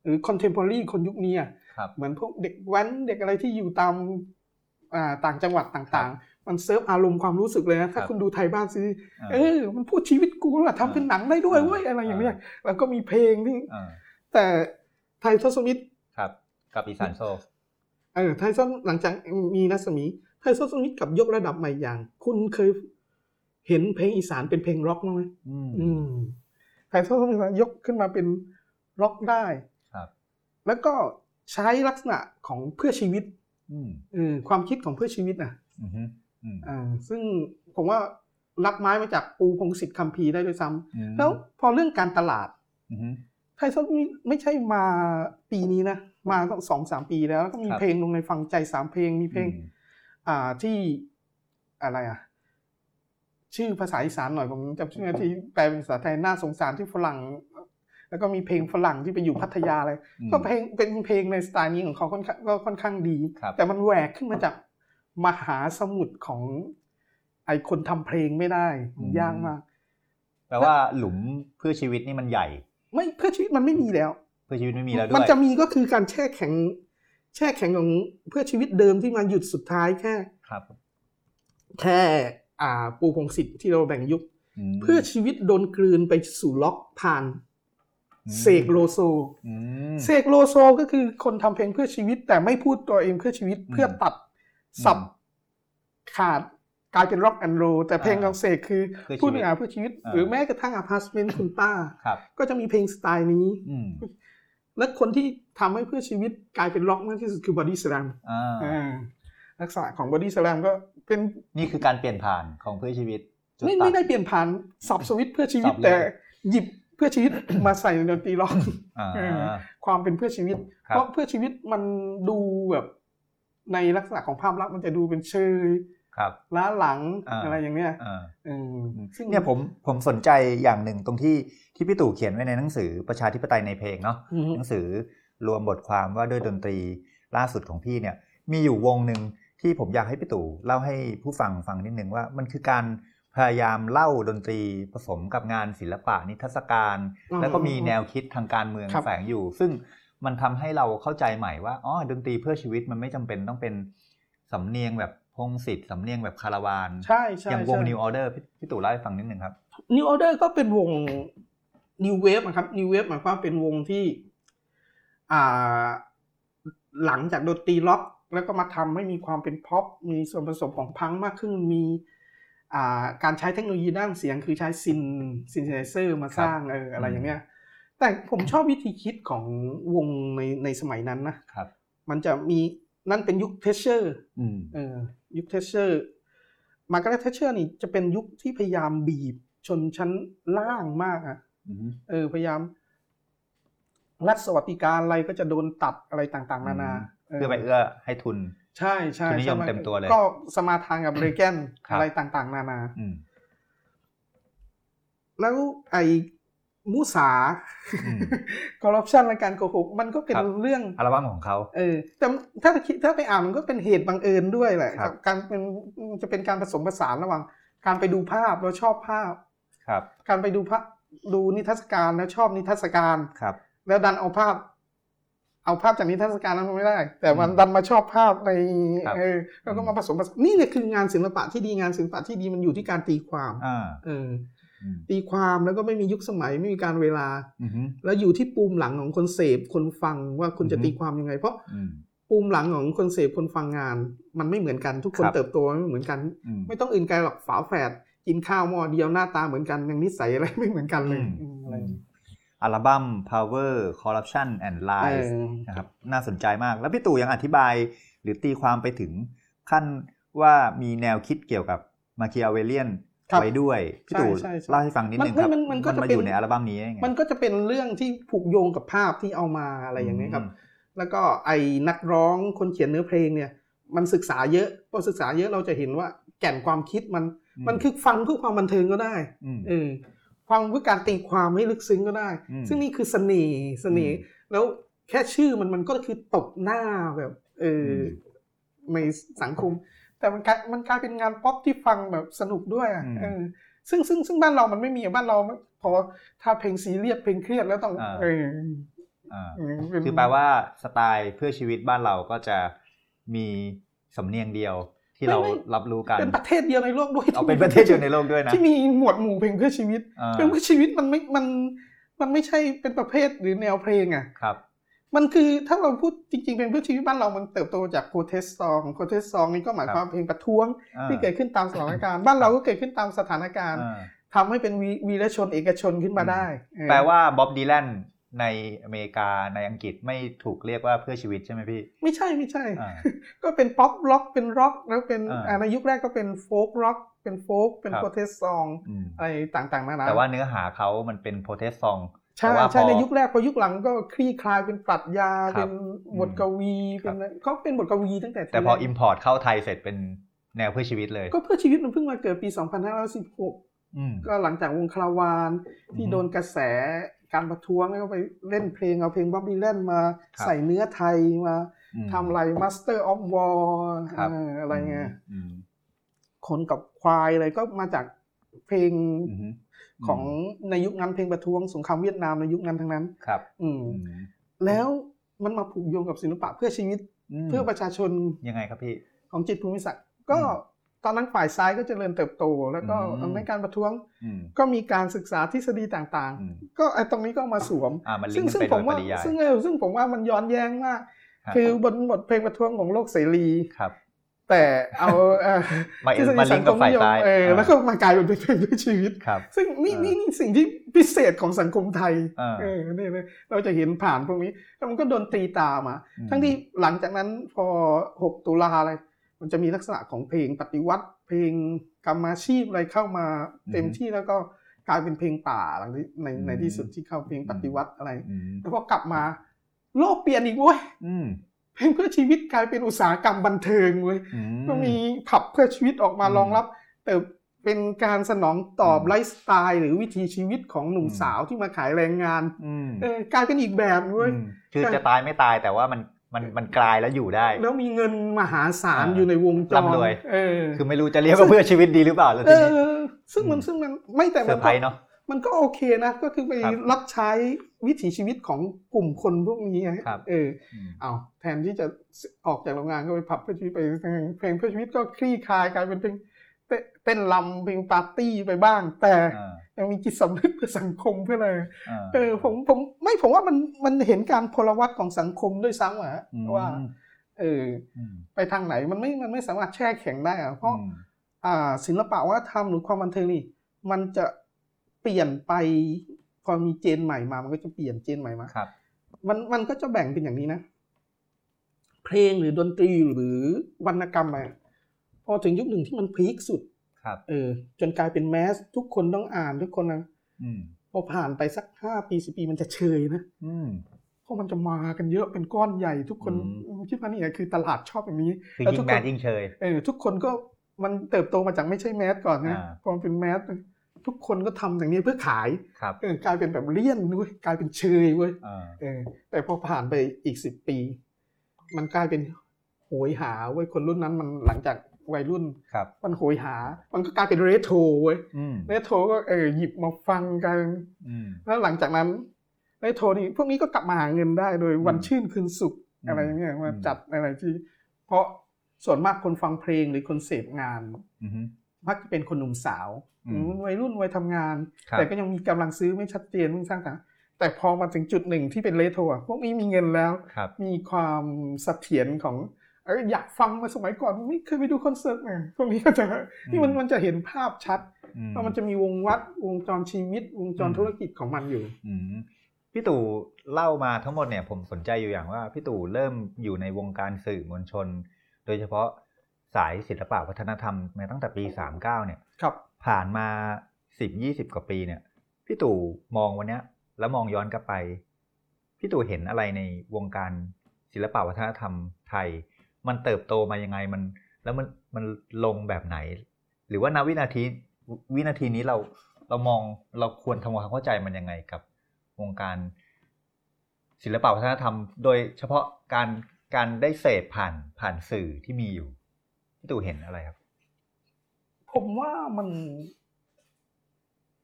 หรือ contemporary คนยุคนี้อะครับ เหมือนพวกเด็กแว้นเด็กอะไรที่อยู่ตามอ่าต่างจังหวัดต่างๆ มันเซิร์ฟอารมณ์ความรู้สึกเลยนะ ถ้าครับคุณดูไทบ้านซีรีส์อ่าเออ มันพูดชีวิตกูอะทำเป็นหนังได้ด้วยอ่าเว้ยอะไรอย่างเนี้ย แล้วก็มีเพลงที่อ่าแต่ไทยทศมิตรครับ กับอีสานโซเออไทยทศหลังจากมีรัศมีไทยทศมิตรกับยกระดับใหม่อย่าง คุณเคยเห็นเพลงอีสานเป็นเพลงร็อกบ้างไหมอืมอืมไทยทศมิตรยกขึ้นมาเป็นร็อกได้ครับ แล้วก็ ใช้ลักษณะของเพื่อชีวิตอืมเออความคิดของเพื่อชีวิตนะอืมฮึอืมอ่าซึ่งผมว่ารับไม้มาจากปูพงศิษฐ์คัมภีร์ได้ด้วยซ้ำอืมแล้วพอเรื่องการตลาดอืมฮึไทยซอนไม่ใช่มาปีนี้นะ มาต้องสองสามปีแล้วแล้วก็มีครับเพลงลงในฟังใจสามเพลงมีเพลงอืมอ่าที่อะไรอะ ชื่อภาษาอีสานหน่อยผมจำชื่อไม่ได้ที่แปลเป็นภาษาไทยน่าสงสารที่ฝรั่ง แล้วก็มีเพลงฝรั่งที่ไปอยู่พัทยาอะไรอืมก็เพลงเป็นเพลงในสไตล์นี้ของเขาค่อนข้างก็ค่อนข้างดีครับแต่มันแหวกขึ้นมาจากมหาสมุทรของไอคนทำเพลงไม่ได้มันยากมากแปลว่าหลุมเพื่อชีวิตนี่มันใหญ่ ไม่เพื่อชีวิตมันไม่มีแล้ว เพื่อชีวิตไม่มีแล้วด้วยมันจะมีก็คือการแช่แข็ง แช่แข็งของเพื่อชีวิตเดิมที่มาหยุดสุดท้ายแค่ครับ แค่อ่าปูพงศิษฐ์ที่เราแบ่งยุคมเพื่อชีวิตโดนกลืนไปสู่ล็อกผ่านอืม เสกโลโซอืมเสกโลโซก็คือคนทำเพลงเพื่อชีวิต แต่ไม่พูดตัวเองเพื่อชีวิตอืมเพื่อตัดสับอืมขาดกลายเป็น rock and roll แต่เพลงอ่าของเสกคือเพื่อชีวิตพูดเนื้อหาเพื่อชีวิตอ่าหรือแม้กระทั่งอพาร์ตเมนต์คุณป้าครับก็จะมีเพลงสไตล์นี้อืมและคนที่ทำให้เพื่อชีวิตกลายเป็นร็อกมากที่สุดคือบอดี้สแลมอ่าลักษณะของบอดี้สแลมก็เป็นนี่คือการเปลี่ยนผ่านของเพื่อชีวิตจุดไม่ตัไม่ได้เปลี่ยนผ่านสับสวิตช์เพื่อชีวิตสับเลยแต่หยิบ เพื่อชีวิตมาใส่ในดนตรีร็อกอ่าเออความเป็นเพื่อชีวิตครับเพราะเพื่อชีวิตมันดูแบบในลักษณะของภาพลักษณ์มันจะดูเป็นเชยครับล้าหลังอ่าอะไรอย่างเนี้ยอ่าเออซึ่งเนี่ยผมผมสนใจอย่างหนึ่งตรงที่ที่พี่ตู่เขียนไว้ในหนังสือประชาธิปไตยในเพลงเนาะอืมหนังสือรวมบทความว่าด้วยดนตรีล่าสุดของพี่เนี่ย มีอยู่วงหนึ่งที่ผมอยากให้พี่ตู่เล่าให้ผู้ฟังฟังนิดนึงว่ามันคือการ พยายามเล่าดนตรีผสมกับงานศิลปะนิทรรศการอืมแล้วก็มีแนวคิดทางการเมืองครับแฝงอยู่ ซึ่งมันทำให้เราเข้าใจใหม่ว่าอ๋อดนตรีเพื่อชีวิตมันไม่จำเป็นต้องเป็นสำเนียงแบบพงศิษฐ์สำเนียงแบบคาราวานใช่ใช่อย่างวงใช่ New Order พี่พี่ตู่เล่าให้ฟังนิดนึงครับ New Order ก็เป็นวง New Wave นะครับ New Wave หมายความเป็นวงที่อ่าหลังจากดนตรีล็อก แล้วก็มาทำให้มีความเป็นพ็อปมีส่วนผสมของพังก์มากขึ้นมีอ่า การใช้เทคโนโลยีด้านเสียงคือใช้ syn synthesizer มาสร้างเอออะไรอย่างเงี้ยแต่ผมชอบวิธีคิดของวงในในสมัยนั้นนะครับ มันจะมีนั่นเป็นยุคแทตเชอร์อืมเออยุคแทตเชอร์มาร์กาเร็ตแทตเชอร์นี่จะเป็นยุคที่พยายามบีบชนชั้นล่างมากอะอืมเออพยายามรัฐสวัสดิการอะไรก็จะโดนตัดอะไรต่างๆ นานาเพื่อไปเอื้อให้ทุน ใช่ใช่ทุนนิยมใช่เต็มตัวเลย ก็สมาทานกับเรแกนครับอะไรต่างๆ นานาอืมแล้วไอ้มุสาอืมคอร์รัปชันและการโกหกมันก็เป็นครับเรื่องอัลบั้มของเขาเออแต่ถ้าไปคิดถ้าไปอ่านมันก็เป็นเหตุบังเอิญด้วยแหละครับกับการเป็นจะเป็นการผสมผสานระหว่าง การไปดูภาพแล้วชอบภาพ ครับ การไปดูภาพดูนิทรรศการแล้วชอบนิทรรศการครับ แล้วดันเอาภาพ เอาภาพจากนิทรรศการนั้นมาไม่ได้ แต่มันอืมดันมาชอบภาพในครับเออแล้วก็มาผสมผสานนี่เนี่ยคืองานศิลปะที่ดีงานศิลปะที่ดีมันอยู่ที่การตีความอ่าเอออืมตีความแล้วก็ไม่มียุคสมัยไม่มีการเวลาอืมแล้วอยู่ที่ปูมหลังของคนเสพคนฟังว่าคุณจะอือฮึตีความยังไง เพราะอืมปูมหลังของคนเสพคนฟังงาน มันไม่เหมือนกันทุกคนครับเติบโตไม่เหมือนกันอืมไม่ต้องอื่นไกลหรอกฝาแฝดกินข้าวหม้อเดียวหน้าตาเหมือนกันยังนิสัยอะไรไม่เหมือนกันเลยอืมอืมอะไร อย่างเงี้ยอัลบั้ม Power Corruption and เอ Lies อนะครับน่าสนใจมาก แล้วพี่ตู่ยังอธิบายหรือตีความไปถึงขั้นว่ามีแนวคิดเกี่ยวกับมาคิอาเวเลียนครับไว้ด้วย พี่ตู่ใช่ใช่ใช่เล่าให้ฟังนิดนึงครับ มันมันก็จะมาเป็นอยู่ในอัลบั้มนี้ได้ไงมันก็จะเป็นเรื่องที่ผูกโยงกับภาพที่เอามาอะไรอย่างนี้ยครับอืมแล้วก็ไอ้นักร้องคนเขียนเนื้อเพลงเนี่ย มันศึกษาเยอะพอศึกษาเยอะเราจะเห็นว่าแก่นความคิดมันมันคือฟังเพื่อความบันเทิงก็ได้มเออ ฟังเพื่อการตีความให้ลึกซึ้งก็ได้อืมซึ่งนี่คือเสน่ห์เสน่ห์อืมแล้วแค่ชื่อมันมันก็คือตบหน้าแบบเอออมในสังคม แต่มันกลายมันกลายเป็นงานป๊อปที่ฟังแบบสนุกด้วยอะอืมเออซึ่งซึ่งซึ่งบ้านเรามันไม่มีอะบ้านเรามันพอถ้าเพลงซีเรียสเพลงเครียดแล้วต้องอ่าเอออ่าเออเป็นคือแปลว่าสไตล์เพื่อชีวิตบ้านเราก็จะมีสำเนียงเดียว ที่เรารับรู้กันเป็นประเทศเดียวในโลกด้วยเอาเป็นประเทศเดียวในโลกด้วยนะที่มีหมวดหมู่เพลงเพื่อชีวิตอ่าเพลงเพื่อชีวิตมันไม่มันมันไม่ใช่เป็นประเภทหรือแนวเพลงอะครับ มันคือถ้าเราพูดจริงๆเป็นเพื่อชีวิตบ้านเรามันเติบโตจาก protest song protest song นี่ก็หมายความว่าเพลงประท้วงอ่าที่เกิดขึ้นตามสถานการณ์บ้านเราก็เกิดขึ้นตามสถานการณ์อ่าทำให้เป็นวีวีรชนเอกชนขึ้นมาได้เออแปลว่าบ็อบดีแลน ในอเมริกาในอังกฤษไม่ถูกเรียกว่าเพื่อชีวิตใช่ไหมพี่ ไม่ใช่ไม่ใช่อ่าก็เป็นป๊อปร็อกเป็นร็อกแล้วเป็นอ่าอ่าในยุคแรกก็เป็น folk rock เป็น folk เป็นครับ protest song อืมอะไรต่างๆนานาแต่ว่าเนื้อหาเขามันเป็น protest song ใช่แต่ว่าพอใช่ในยุคแรกพอยุคหลังก็คลี่คลายเป็นปรัชญาครัเป็นบทกวีเป็นอะไรเขาเป็นบทกวีตั้งแต่ทีแต่พอแรกอิมพอร์ตเข้าไทยเสร็จเป็นแนวเพื่อชีวิตเลย ก็เพื่อชีวิตมันเพิ่งมาเกิดปี 2516อืมก็หลังจากวงคาราวานที่อือฮึโดนกระแส การประท้วงแล้วก็ไปเล่นเพลงเอาเพลงบ๊อบบี้แลนมาครับใส่เนื้อไทยมาอืมทำอะไร Master of War ครับเอออะไรเงี้ยอืมคนกับควายอะไรก็มาจากเพลงอืมของในยุคนั้นเพลงประท้วงสงครามเวียดนามในยุคนั้นทั้งนั้นครับ อืมอืมแล้วมันมาผูกโยงกับศิลปะเพื่อชีวิตมเพื่อประชาชนยังไงครับพี่ ของจิตรภูมิศักดิ์ก็ ตอนนั้นฝ่ายซ้ายก็เจริญเติบโต แล้วก็อืมในการประท้วงอืมก็มีการศึกษาทฤษฎีต่างอืมๆก็ไอ้ตรงนี้ก็เอามาสวมอ่ามันลิซึ่งงก์ซึ่งไปผโดมยปว่าริยายซึ่งเออซึ่งผมว่ามันย้อนแย้งมากรับคือบนบทเพลงประท้วงของโลกเสรีครับ แต่เอาเอ่อมาทฤษฎีมาลิสังงก์คกับมฝ่านิยยมซ้ายเออแล้วก็มากลายเป็นเพลงด้วยชีวิตครับซึ่งนี่เออนี่นี่สิ่งที่พิเศษของสังคมไทยเออเออเนี่ยเนี่ยเราจะเห็นผ่านพวกนี้แล้วมันก็โดนตีตามาอืมทั้งที่หลังจากนั้นพอ 6 ตุลาอะไร มันจะมีลักษณะของเพลงปฏิวัติ เพลงกรรมาชีพอะไรเข้ามาเต็มที่แล้วก็กลายเป็นเพลงป่าหลังที่ในในที่สุดที่เข้าเพลงปฏิวัติอะไรอืมแล้วพอกลับมา โลกเปลี่ยนอีกเว้ยอืมเพลงเพื่อชีวิตกลายเป็นอุตสาหกรรมบันเทิงเว้ยอืก็มีผับเพื่อชีวิตออกมาอืมรองรับ แต่เป็นการสนองตอบอืมไลฟ์สไตล์หรือวิถีชีวิตของหนุ่มอืมสาวที่มาขายแรงงานอืมเออกลายเป็นอีกแบบเว้ยอืมคือจะตายไม่ตายแต่ว่ามัน มันมันกลายแล้วอยู่ได้ แล้วมีเงินมหาศาลอ่าอยู่ในวงจรร่ำรวยเออคือไม่รู้จะเรียกว่าเพื่อชีวิตดีหรือเปล่าแล้วเอทีนี้อซึ่งมันอืมซึ่งมันไม่แต่เซมัอร์นไพรก็ส์เนาะมันก็โอเคนะ ก็คือไปครับรับใช้วิถีชีวิตของกลุ่มคนพวกนี้ไงครับเอออืมเอาแทนที่จะออกจากโรงงานก็ไปผับเพื่อชีวิตไปเพลงเพื่อชีวิตก็คลี่คลายกลายเป็นเพลงเต้นเต้นรำเพลงปาร์ตี้ไปบ้าง แต่อ่า ยังมีจิตสำนึกเพื่อสังคมเพื่ออะไรอ่าเออผมผมไม่ผมว่ามันมันเห็นการพลวัตของสังคมด้วยซ้ำอะฮะอืมว่าเอออืมไปทางไหนมันไม่มันไม่สามารถแช่แข็งได้อะเพราะอืมอ่าศิลปะวัฒนธรรมหรือความบันเทิงนี่มันจะเปลี่ยนไปพอมีเจนใหม่มา มันก็จะเปลี่ยนเจนใหม่มาครับ มันมันก็จะแบ่งเป็นอย่างนี้นะ เพลงหรือดนตรีหรือวรรณกรรมอะพอถึงยุคหนึ่งที่มันพีคสุด ครับเออจนกลายเป็นแมสทุกคนต้องอ่านทุกคนนะอืมพอผ่านไปสักห้าปีสิปีมันจะเชยนะอืมเพราะมันจะมากันเยอะเป็นก้อนใหญ่ทุกคนอืมคิดว่านี่คือตลาดชอบอย่างนี้คือแล้วยิ่ทุงกแมคนนยิ่งเชยเออทุกคนก็มันเติบโตมาจากไม่ใช่แมสก่อนนะอ่าพอมันเป็นแมสทุกคนก็ทำอย่างนี้เพื่อขายครับเออกลายเป็นแบบเลี่ยนด้วยกลายเป็นเชยเว้ยอ่าเออแต่พอผ่านไปอีกสิบปี มันกลายเป็นโหยหาเว้ยคนรุ่นนั้นมันหลังจาก วัยรุ่นครับมันโหยหา มันก็กลายเป็นเรโทรเว้ยอืมเรโทรก็เออหยิบมาฟังกันอืมแล้วหลังจากนั้นเรโทรนี่พวกนี้ก็กลับมาหาเงินได้โดยวันอืมชื่นคืนสุขอืมอะไรเงี้ยมาอืมจัดอะไรที่ เพราะส่วนมากคนฟังเพลงหรือคนเสพงานอืมมักจะเป็นคนหนุ่มสาวอืมหรือวัยรุ่นวัยทำงานครับแต่ก็ยังมีกำลังซื้อไม่ชัดเจนไม่สร้างแต่แต่พอมาถึงจุดหนึ่งที่เป็นเลโทรอะพวกนี้มีเงินแล้วครับมีความเสถียรของ เอยอยากฟังมาสมัยก่อนไม่เคยไปดูคอนเสิร์ตไงพวกนี้ก็จะนี่มันมันจะเห็นภาพชัดอืมว่ามันจะมีวงวัดวงจรชีวิต วงจรอืมธุรกิจของมันอยู่อืมพี่ตู่เล่ามาทั้งหมดเนี่ยผมสนใจอยู่อย่างว่าพี่ตู่เริ่มอยู่ในวงการสื่อมวลชน โดยเฉพาะสายศิลปะวัฒนธรรมมาตั้งแต่ปี 39 เนี่ยครับผ่านมา 10-20 กว่าปีเนี่ย พี่ตู่มองวันเนี้ย แล้วมองย้อนกลับไป พี่ตู่เห็นอะไรในวงการศิลปะวัฒนธรรมไทย มันเติบโตมายังไงมัน แล้วมันมันลงแบบไหน หรือว่าณวินาทีวินาทีนี้เราเรามองเราควรทำความเข้าใจมันยังไงกับวงการศิลปะวัฒนธรรม โดยเฉพาะการการได้เสพผ่านผ่านสื่อที่มีอยู่พี่ตู่เห็นอะไรครับ ผมว่ามัน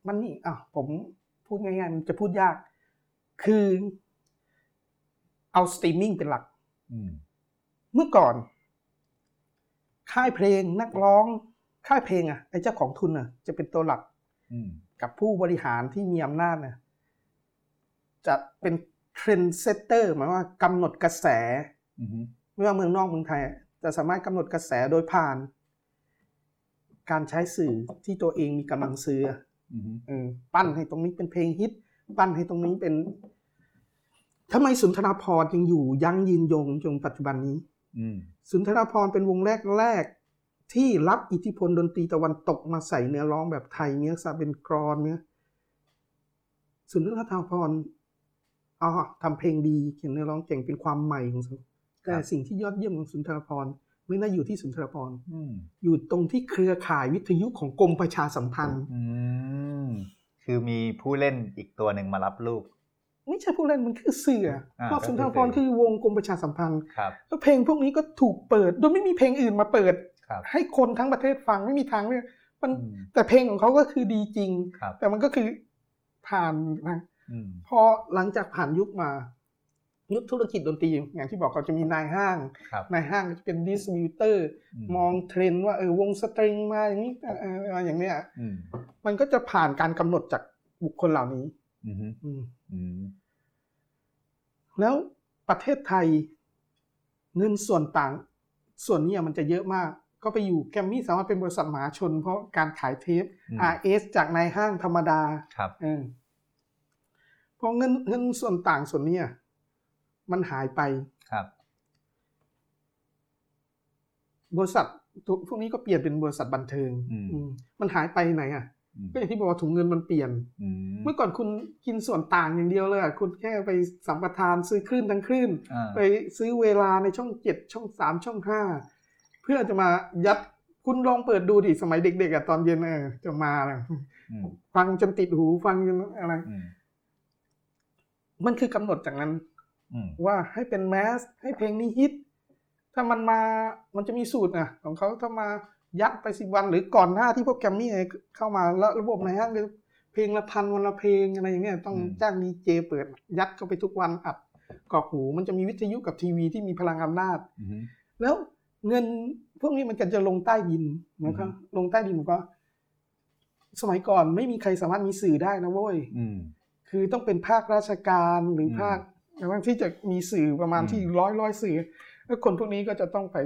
มันนี่อะผมพูดง่ายๆมันจะพูดยาก คือ เอาสตรีมมิ่งเป็นหลักอืม เมื่อก่อน ค่ายเพลงนักร้อง ค่ายเพลงอะไอ้เจ้าของทุนอะ จะเป็นตัวหลักอืมกับผู้บริหารที่มีอำนาจนะจะเป็น trendsetter หมายว่ากำหนดกระแสอืมไม่ว่าเมืองนอกเมืองไทยอะจะสามารถกำหนดกระแสโดยผ่าน การใช้สื่อที่ตัวเองมีกำลังซื้ออะอืมเออปั้นให้ตรงนี้เป็นเพลงฮิต ปั้นให้ตรงนี้เป็นทำไมสุนทรภรณ์ยังอยู่ยั้งยืนยงจนปัจจุบันนี้อืม สุนทรภรณ์เป็นวงแรกแรกๆที่รับอิทธิพลดนตรีตะวันตกมาใส่เนื้อร้องแบบไทยเนื้อซาเป็นกรอนเนื้อสุนทรภรณ์อ๋อทำเพลงดีเขียนเนื้อร้องเก่งเป็นความใหม่ของสุนแต่สิ่งที่ยอดเยี่ยมของสุนทรภรณ์ไม่ได้อยู่ที่สุนทรภรณ์อืมอยู่ตรงที่เครือข่ายวิทยุของกรมประชาสัมพันธ์อืมคือมีผู้เล่นอีกตัวหนึ่งมารับลูก ไม่ใช่ผู้เล่นมันคือสื่ออะอ่าเพราะก็คือสุนทรภรณ์คือวงกรมประชาสัมพันธ์ครับแล้วเพลงพวกนี้ก็ถูกเปิด โดยไม่มีเพลงอื่นมาเปิดครับให้คนทั้งประเทศฟังไม่มีทางเลยมันอืมแต่เพลงของเขาก็คือดีจริงครับแต่มันก็คือผ่านนะอืมพอหลังจากผ่านยุคมา ยุคธุรกิจดนตรีอย่างที่บอกเขาจะมีนายห้างครับนายห้างจะเป็น distributor มองเทรนด์ว่าเออวงสตริงมาอย่างนี้เออเอออะไรอย่างเนี้ยอืมมันก็จะผ่านการกำหนดจากบุคคลเหล่านี้อืมอืมอืม แล้วประเทศไทยเงินส่วนต่าง ส่วนนี้มันจะเยอะมาก ก็ไปอยู่แกรมมี่สามารถเป็นบริษัทมหาชน เพราะการขายเทปอืม RS จากนายห้างธรรมดาครับเออเพราะเงินเงินส่วนต่างส่วนเนี้ยมันหายไปครับ บริษัทตัวพวกนี้ก็เปลี่ยนเป็นบริษัทบันเทิงอืมอืมมันหายไปไหนอะอืม ก็อย่างที่บอกว่าถุงเงินมันเปลี่ยนอืมเมื่อก่อนคุณกินส่วนต่างอย่างเดียวเลยอะคุณแค่ไปสัมปทานซื้อคลื่นทั้งคลื่นอ่าไปซื้อเวลาในช่องเจ็ดช่องสามช่องห้าเพื่อจะมายัดคุณลองเปิดดูดิสมัยเด็กๆอะตอนเย็นเออจะมาอะไรอืมฟังจนติดหูฟังจนอะไรอืมมันคือกำหนดจากนั้นอืมว่าให้เป็นแมสให้เพลงนี้ฮิต ถ้ามันมามันจะมีสูตรนะของเขาถ้ามา ยัดไปสิบวันหรือก่อนหน้าที่พวกแกรมมี่เข้ามาแล้วระบบไหนฮะคือเพลงละพันวันละเพลงอะไรอย่างเงี้ยต้องจ้างดีเจเปิด ยัดเข้าไปทุกวันอัดกรอกหูมันจะมีวิทยุกับทีวีที่มีพลังอำนาจอืมแล้วเงินพวกนี้มันก็จะลงใต้ดินนะครับลงใต้ดินก็ สมัยก่อนไม่มีใครสามารถมีสื่อได้นะเว้ยอืมคือต้องเป็นภาคราชการหรืออมภาคอะไรที่จะมีสื่อประมาณอืมที่ร้อยร้อยสื่อ แล้วคนพวกนี้ก็จะต้องไป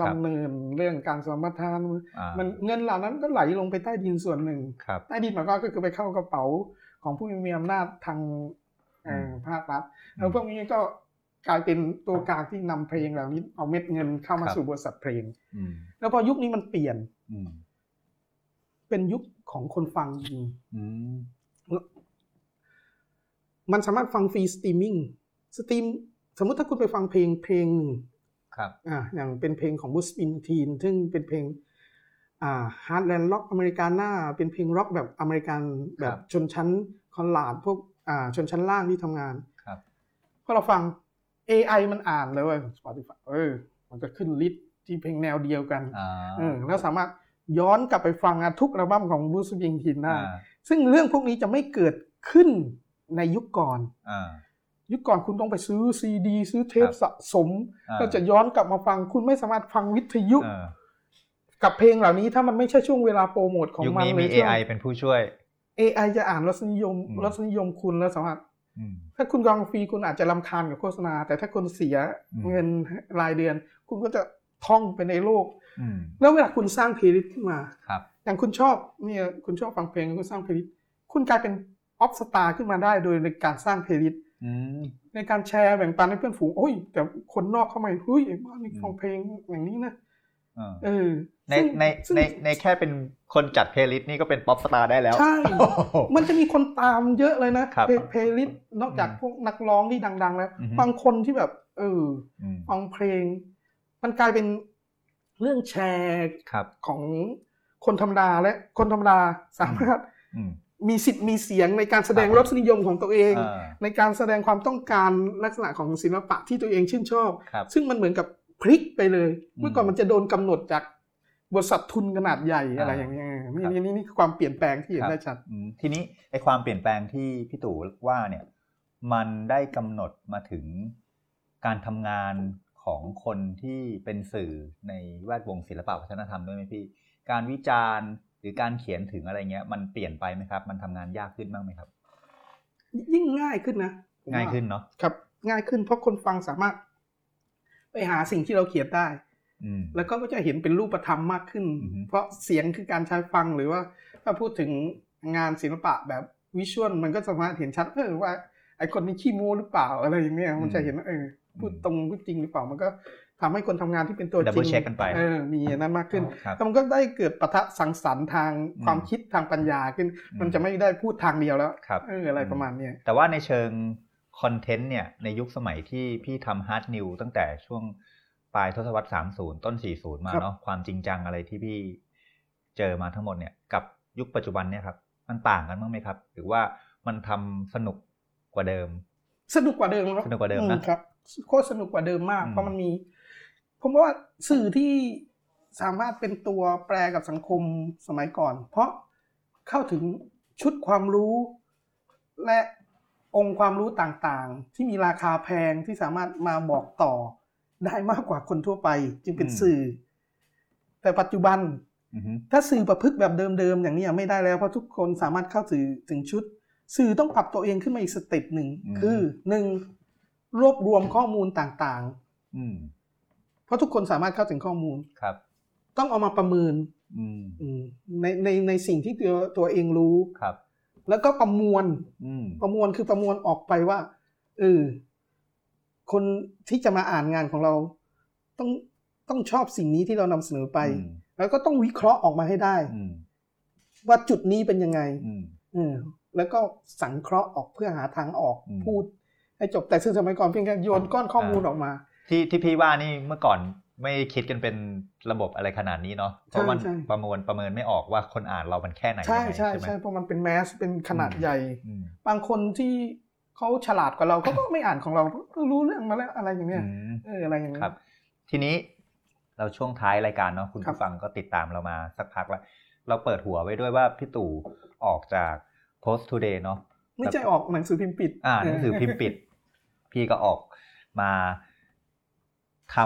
ครับดำเนินเรื่องการสมรทานอ่ามันเงินเหล่านั้นก็ไหลลงไปใต้ดินส่วนหนึ่งครับใต้ดินมันก็ก็คือไปเข้ากระเป๋าของผู้มีอำนาจทางเอ่อมภาครัฐแล้วพวกนี้ก็กลายเป็นตัวกลางที่นำเพลงเหล่านี้เอาเม็ดเงินเข้ามาครับสู่บริษัทเพลงอืมแล้วพอยุคนี้มันเปลี่ยนอืมเป็นยุคของคนฟังจริงอืมมันสามารถฟังฟรีสตรีมมิ่งสตรีม สมมติถ้าคุณไปฟังเพลงเพลงหนึ่ง ครับอ่าอย่างเป็นเพลงของ Bruce Springsteen ซึ่งเป็นเพลงอ่า heartland rock Americana เป็นเพลงร็อกแบบอเมริกันแบบชนชั้นคอนลาดพวกอ่าชนชั้นล่างที่ทำงานครับพอเราฟัง AI มันอ่านเลยว่า Spotify เออมันจะขึ้นลิสต์ที่เพลงแนวเดียวกันอ่าเออแล้วสามารถย้อนกลับไปฟังอะทุกอัลบั้มของ Bruce Springsteen ได้อ่าซึ่งเรื่องพวกนี้จะไม่เกิดขึ้นในยุคก่อนอ่า ยุคก่อนคุณต้องไปซื้อซีดี ซื้อเทปครับสะสมอ่าก็จะย้อนกลับมาฟัง คุณไม่สามารถฟังวิทยุอ่ากับเพลงเหล่านี้ถ้ามันไม่ใช่ช่วงเวลาโปรโมทของยุคมันนี้เลมียช่วง AI เป็นผู้ช่วย AI จะอ่านรสนิยมอืมรสนิยมคุณแล้วสามารถอืมถ้าคุณฟังฟรีคุณอาจจะรำคาญกับโฆษณา แต่ถ้าคุณเสียอืมเงินรายเดือน คุณก็จะท่องไปในโลกอืมแล้วเวลาคุณสร้างเพลย์ลิสต์ขึ้นมาครับอย่างคุณชอบเนี่ยคุณชอบฟังเพลงคุณสร้างเพลย์ลิสต์คุณกลายเป็น pop star ขึ้นมาได้โดยในการสร้างเพลย์ลิสต์อืม ในการแชร์แบ่งปันให้เพื่อนฝูงโอ้ย แต่คนนอกเข้ามาเฮ้ยไอ้บ้านี่อืมฟังเพลงอย่างนี้นะอ่าเออในซึ่งในซึ่งในในแค่เป็นคนจัดเพลย์ลิสต์นี่ก็เป็น pop star ได้แล้ว ใช่โอ้โหมันจะมีคนตามเยอะเลยนะครับเพลย์ลิสต์นอกจากอืมพวกนักร้องที่ดัง ๆ แล้วอือฮึบางคนที่แบบ เอออืมฟังเพลง มันกลายเป็นเรื่องแชร์ครับของคนธรรมดาและคนธรรมดาสามารถอื มมีสิทธิ์มีเสียงในการแสดงครับรสนิยมของตัวเองอ่าในการแสดงความต้องการลักษณะของศิลปะที่ตัวเองชื่นชอบครับซึ่งมันเหมือนกับพลิกไปเลยอืมเมื่อก่อนมันจะโดนกำหนดจากบริษัททุนขนาดใหญ่อ่าอะไรอย่างเงี้ยนี่ครับนี่นี่นี่คือความเปลี่ยนแปลงที่เห็นครับได้ชัดอืมทีนี้ไอความเปลี่ยนแปลงที่พี่ตู่ว่าเนี่ยมันได้กำหนดมาถึงการทำงานของคนที่เป็นสื่อในแวดวงศิลปะวัฒนธรรมด้วยไหมพี่ การวิจารณ์ หรือการเขียนถึงอะไรเงี้ย มันเปลี่ยนไปไหมครับ มันทำงานยากขึ้นบ้างไหมครับ ยิ่งง่ายขึ้นนะผมว่ง่ายขึ้นเนาะครับ ง่ายขึ้นเพราะคนฟังสามารถ ไปหาสิ่งที่เราเขียนได้อืมแล้วก็จะเห็นเป็นรูปธรรมมากขึ้นอือฮึเพราะเสียงคือการใช้ฟังหรือว่า ถ้าพูดถึงงานศิลปะแบบวิชวลมันก็สามารถเห็นชัดเออว่าไอคนนี้ขี้โม้หรือเปล่าอะไรอย่างเงี้ยมันจะเห็นว่าเออพูดตรงพูดจริงหรือเปล่ามันก็ ทำให้คนทำงานที่เป็นตัวจ Double ริง check กันไปเออมีอันนั้นมากขึ้นครับแล้วมันก็ได้เกิดปะทะสังสรรค์ทางอืมความคิดทางปัญญาขึ้นอืมมันจะไม่ได้พูดทางเดียวแล้วครับเอออะไรประมาณเนี้ยแต่ว่าในเชิงคอนเทนต์เนี่ยในยุคสมัยที่พี่ทำฮาร์ดนิวตั้งแต่ช่วงปลายทศวรรษ 30 ต้น 40 มาเนาะความจริงจังอะไรที่พี่เจอมาทั้งหมดเนี่ยกับยุคปัจจุบันเนี่ยครับมันต่างกันบ้างไหมครับ หรือว่ามันทำสนุกกว่าเดิม สนุกกว่าเดิมครับสนุกกว่าเดิมนะอืครับโคตรสนุกกว่าเดิมมากอืมเพราะมันมี ผมว่าสื่อที่สามารถเป็นตัวแปรกับสังคมสมัยก่อน เพราะเข้าถึงชุดความรู้และองค์ความรู้ต่างๆ ที่มีราคาแพงที่สามารถมาบอกต่อได้มากกว่าคนทั่วไป จึงเป็นสื่อ แต่ปัจจุบันอือฮึถ้าสื่อประพฤติแบบเดิมๆอย่างนี้ไม่ได้แล้วเพราะทุกคนสามารถเข้าสื่อถึงชุด สื่อต้องปรับตัวเองขึ้นมาอีก step หนึ่งคือหนึ่งรวบรวมข้อมูลต่างอืมๆเพ ราะทุกคนสามารถเข้าถึงข้อมูลครับ ต้องเอามาประเมินอืมอืมในในในสิ่งที่ตัวตัวเองรู้ครับ แล้วก็ประมวลอืมประมวลคือประมวลออกไปว่าเออคนที่จะมาอ่านงานของเรา ต้องต้องชอบสิ่งนี้ที่เรานำเสนอไปอืมแล้วก็ต้องวิเคราะห์ออกมาให้ได้อืมว่าจุดนี้เป็นยังไงอืมเออแล้วก็สังเคราะห์ออกเพื่อหาทางออกอืมพูดให้จบแต่ซึ่งสมัยก่อนเพียงแค่โยนก้อนข้อมูลอ่าออกมา ที่ที่พี่ว่านี่เมื่อก่อนไม่คิดกันเป็นระบบอะไรขนาดนี้เนาะเพราะมันใช่ประมวลประเมินไม่ออกว่าคนอ่านเรามันแค่ไหนใช่ยังไงใช่ไหมใช่เพราะมันเป็นแมสเป็นขนาดอืมใหญ่อืมบางคนที่เขาฉลาดกว่าเราเขาก็ไม่อ่านของเราก็รู้เรื่องมาแล้วอะไรอย่างเงี้ยอืมเอออะไรอย่างเงี้ยครับ ทีนี้เราช่วงท้ายรายการเนาะคุณครับผู้ฟังก็ติดตามเรามาสักพักแล้วเราเปิดหัวไว้ด้วยว่าพี่ตู่ออกจาก Post Today เนาะไม่ใช่ออกหนังสือพิมพ์ปิด อ่าหนังสือพิมพ์ปิด พี่ก็ออกมา ท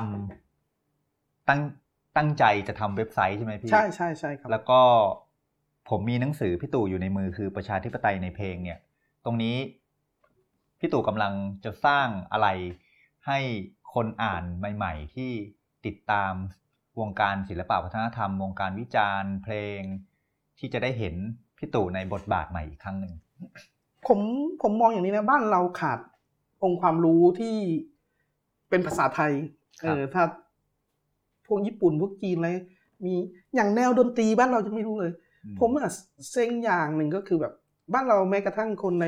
ำตั้งตั้งใจจะทำเว็บไซต์ใช่ไหมพี่ ใช่ใช่ใช่ครับ แล้วก็ผมมีหนังสือพี่ตู่อยู่ในมือคือประชาธิปไตยในเพลงเนี่ย ตรงนี้พี่ตู่กำลังจะสร้างอะไรให้คนอ่านใหม่ ๆ ที่ติดตามวงการศิลปะวัฒนธรรม วงการวิจารณ์ เพลง ที่จะได้เห็นพี่ตู่ในบทบาทใหม่อีกครั้งหนึ่งผมผมมองอย่างนี้นะบ้านเราขาดองค์ความรู้ที่เป็นภาษาไทยค เอรับอถ้าพวกญี่ปุ่นพวกจีนอะไรมีอย่างแนวดนตรีบ้านเราจะไม่รู้เลยอืผมอะเซ็งอย่างหนึ่งก็คือแบบบ้านเราแม้กระทั่งคนใน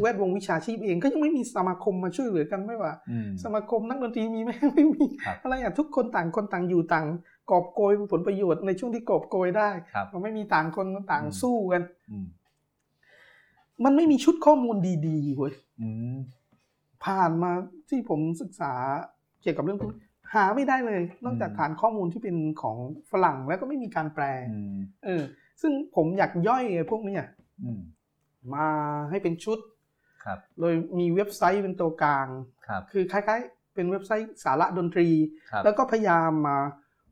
แวดวงวิชาชีพเองก็ยังไม่มีสมาคมมาช่วยเหลือกันไม่ว่าอืมสมาคมนักดนตรีมีไหมไม่มีครับอะไรอะทุกคนต่างคนต่างอยู่ต่างกอบโกยผลประโยชน์ในช่วงที่กอบโกยได้ครับมันไม่มีต่างคนต่างอืมสู้กันอืมมันไม่มีชุดข้อมูลดีๆเว้ยอืมผ่านมาที่ผมศึกษา เกี่ยวกับเรื่องพวกนี้หาไม่ได้เลย นอกจากฐานข้อมูลที่เป็นของฝรั่งแล้วก็ไม่มีการแปลอืมเออ ซึ่งผมอยากย่อยไอ้พวกเนี้ยอืมมาให้เป็นชุดครับโดยมีเว็บไซต์เป็นตัวกลางครับคือคล้ายๆ เป็นเว็บไซต์สาระดนตรีครับแล้วก็พยายามมา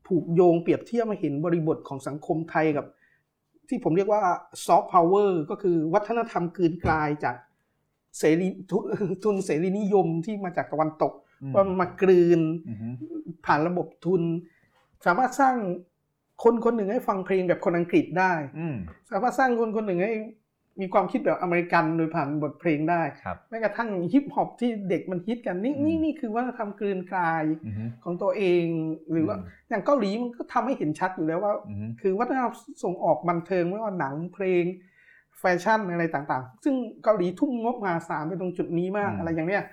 ผูกโยงเปรียบเทียบมาเห็นบริบทของสังคมไทยกับ ที่ผมเรียกว่าซอฟต์พาวเวอร์ก็คือวัฒนธรรมกลืนกลายจากเสรีทุนทุนเสรีนิยมที่มาจากตะวันตกอืม ว่ามันมากลืนอืมผ่านระบบทุน สามารถสร้างคนคนหนึ่งให้ฟังเพลงแบบคนอังกฤษได้อืมสามารถสร้างคนคนหนึ่งให้มีความคิดแบบอเมริกันโดยผ่านบทเพลงได้ครับแม้กระทั่งฮิปฮอปที่เด็กมันฮิตกันนี่อืมนี่นี่คือวัฒนธรรมกลืนกลายอืมของตัวเอง หรือว่าอืมอย่างเกาหลีมันก็ทำให้เห็นชัดอยู่แล้วว่าอืมคือวัฒนธรรมส่งออกบันเทิงไม่ว่าหนังเพลง แฟชั่นอะไรต่างๆ ซึ่งเกาหลีทุ่มงบมหาศาลไปตรงจุดนี้มากอืมอะไรอย่างเนี้ย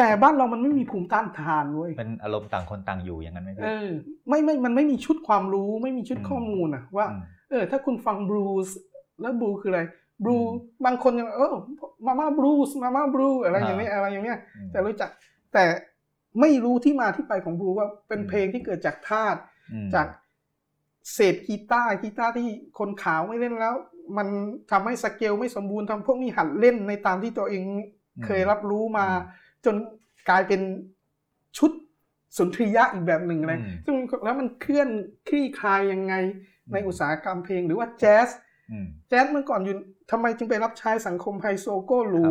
แต่บ้านเรามันไม่มีภูมิต้านทานเว้ยเป็นอารมณ์ต่างคนต่างอยู่อย่างนั้นไหมเอพี่อไม่ไม่มันไม่มีชุดความรู้ไม่มีชุดอืมข้อมูลอะว่าอืมเออ ถ้าคุณฟังบลูส์แล้วบลูคืออะไรบลูอืมบางคนยังเออมาม่าบลูส์มาม่าบลูอะไรอย่างเนี้ยอะไรอย่างเนี้ยอืมแต่รู้จักแต่ไม่รู้ที่มาที่ไปของบลูว่าเป็นอืมเพลงที่เกิดจากธาตุอืมจากเศษกีตาร์กีตาร์ที่คนขาวไม่เล่นแล้ว มันทำให้สเกลไม่สมบูรณ์ทำพวกนี้หัดเล่นในตามที่ตัวเองเคยรับรู้มา จนกลายเป็นชุดสุนทรียะอีกแบบหนึ่งเลยอืมซึ่งแล้วมันเคลื่อนคลี่คลายยังไงในอุตสาหกรรมเพลงหรือว่าแจ๊สอืมแจ๊สเมื่อก่อนอยู่ทำไมจึงไปรับใช้สังคมไฮโซโก้หรู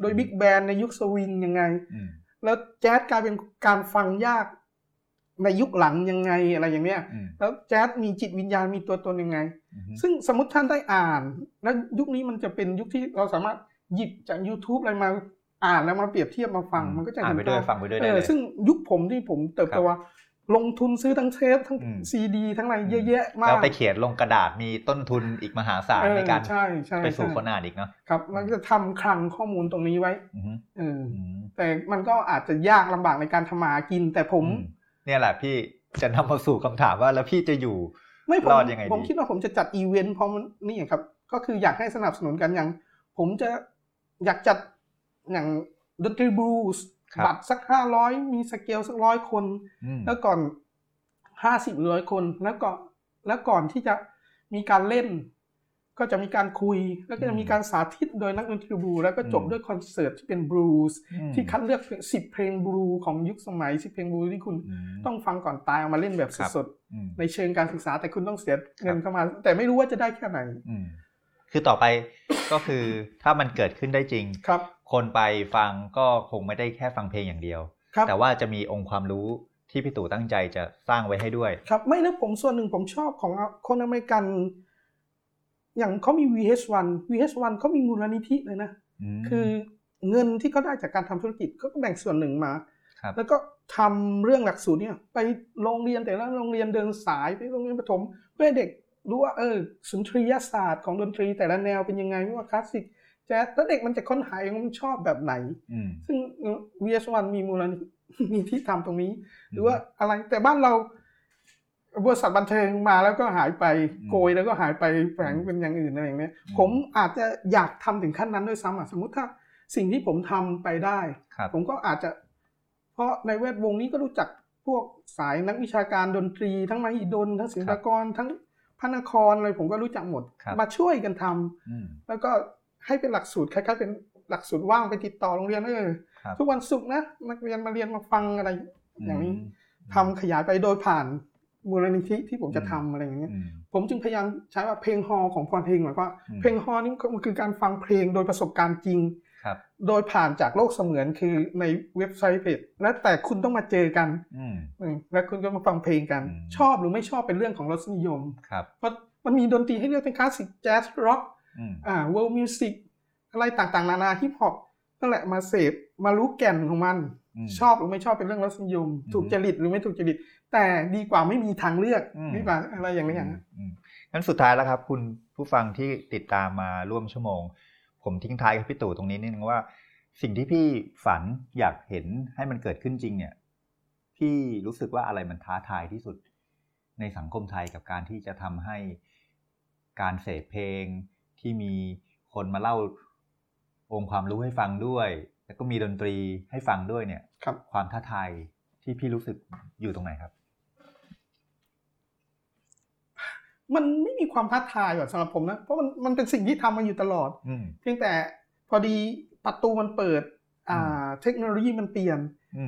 โดยบิ๊กแบนในยุคสวิงยังไงอืมแล้วแจ๊สกลายเป็นการฟังยากในยุคหลังยังไงอะไรอย่างเนี้ยอืมแล้วแจ๊สมีจิตวิญญาณมีตัวตนยังไงอืมซึ่งสมมติท่านได้อ่าน แล้วยุคนี้มันจะเป็นยุคที่เราสามารถหยิบจาก YouTube อะไรมา อ่านแล้วมาเปรียบเทียบมาฟังมันก็จะอ่านเห็ไปนด้วยภาพฟังไปด้วยเอได้อเลยซึ่งยุคผมที่ผมเติบโตครับว่าลงทุนซื้อทั้งเทปทั้งอืมซีดี ทั้งอะไรเยอะแยะมาแล้วกไปเขียนลงกระดาษมีต้นทุนอีกมหาศาลเออในการใช่ใช่ไปสู่ใช่คนอ่านอีกเนาะครับมันจะทำคลังข้อมูลตรงนี้ไว้อืมเอออืมแต่มันก็อาจจะยากลำบากในการทำมาหากิน แต่ผมอืมเนี่ยแหละพี่จะนำมาสู่คำถามว่าแล้วพี่จะอยู่ไม่ผมรอดยังไงดีผมคิดว่าผมจะจัดอีเวนต์เพราะมันนี่ครับ ก็คืออยากให้สนับสนุนกันอย่าง ผมจะอยากจัด อย่างดนตรีบลูส์ครับบัตรสักห้าร้อยมีสเกลสักร้อยคนอืมแล้วก่อนห้าสิบร้อยคนแล้วก็แล้วก่อนที่จะมีการเล่น ก็จะมีการคุย แล้วก็จะมีการสาธิตโดยนักดนตรีบลูแล้วก็จบด้วยคอนเสิร์ตที่เป็นบลูส์ที่คัดเลือกสิบเพลงบลูของยุคสมัยสิบเพลงบลูที่คุณต้องฟังก่อนตายเอามาเล่นแบบสดๆในเชิงการศึกษาแต่คุณต้องเสียเงินเข้ามา แต่ไม่รู้ว่าจะได้แค่ไหนคือต่อไปก็คือถ้ามันเกิดขึ้นได้จริงครับ คนไปฟังก็คงไม่ได้แค่ฟังเพลงอย่างเดียว แต่ว่าจะมีองค์ความรู้ที่พี่ตู่ตั้งใจจะสร้างไว้ให้ด้วย ครับไม่นะผมส่วนหนึ่งผมชอบของคนอเมริกัน อย่างเขามี VH1 VH1 เขามีมูลนิธิเลยนะ คือเงินที่เขาได้จากการทำธุรกิจเขาก็แบ่งส่วนหนึ่งมา แล้วก็ทำเรื่องหลักสูตรเนี่ย ไปโรงเรียนแต่ละโรงเรียนเดินสายไปโรงเรียนประถม เพื่อเด็กรู้ว่าเออสุนทรียศาสตร์ของดนตรีแต่ละแนวเป็นยังไงไม่ว่าคลาสสิก แจ๊สแล้วเด็กมันจะค้นหาเองมันชอบแบบไหน ซึ่ง VS1 มีมูลนิธิทำตรงนี้ หรือว่าอะไรแต่บ้านเราบริษัทบันเทิงมาแล้วก็หายไปโกยแล้วก็หายไปแฝงเป็นอย่างอื่นอะไรอย่างเงี้ยผมอาจจะอยากทำถึงขั้นนั้นด้วยซ้ำอะสมมติถ้าสิ่งที่ผมทำไปได้ ผมก็อาจจะ เพราะในแวดวงนี้ก็รู้จักพวกสายนักวิชาการดนตรี ทั้งมหิดลทั้งศิลปากรทั้งพระนครอะไรผมก็รู้จักหมด มาช่วยกันทำแล้วก็ ให้เป็นหลักสูตรคล้ายๆเป็นหลักสูตรว่างไปติดต่อโรงเรียนเออทุกวันศุกร์นะนักเรียนมาเรียนมาฟังอะไร อย่างนี้ทำขยายไปโดยผ่านมูลนิธิที่ผมจะทำอะไรอย่างเงี้ย ผมจึงพยายามใช้ว่าเพลงฮอของพรเพลงหมายว่าเพลงฮอนี่มันคือการฟังเพลงโดยประสบการณ์จริงโดยผ่านจากโลกเสมือนคือในเว็บไซต์เพจและแต่คุณต้องมาเจอกันแล้วคุณก็มาฟังเพลงกัน ชอบหรือไม่ชอบเป็นเรื่องของรสนิยมเพราะมันมีดนตรีให้เลือกเป็นคลาสสิกแจ๊สร็อก อ่า world music อะไรต่างๆ นานาฮิปฮอปนั่นแหละมาเสพมารู้แก่นของมัน ชอบหรือไม่ชอบเป็นเรื่องรสนิยม ถูกจริตหรือไม่ถูกจริต แต่ดีกว่าไม่มีทางเลือกดีกว่าอะไรอย่างนี้อย่างนั้นงั้นสุดท้ายแล้วครับ คุณผู้ฟังที่ติดตามมาร่วมชั่วโมง ผมทิ้งท้ายกับพี่ตู่ตรงนี้นิดนึงว่า สิ่งที่พี่ฝันอยากเห็นให้มันเกิดขึ้นจริงเนี่ยพี่รู้สึกว่าอะไรมันท้าทายที่สุดในสังคมไทยกับการที่จะทำให้การเสพเพลง ที่มีคนมาเล่าองค์ความรู้ให้ฟังด้วย แล้วก็มีดนตรีให้ฟังด้วยเนี่ยครับ ความท้าทายที่พี่รู้สึกอยู่ตรงไหนครับ มันไม่มีความท้าทายแบบสำหรับผมนะเพราะมันมันเป็นสิ่งที่ทำมาอยู่ตลอดเพียงแต่พอดีประตูมันเปิด อ่า เทคโนโลยีมันเปลี่ยน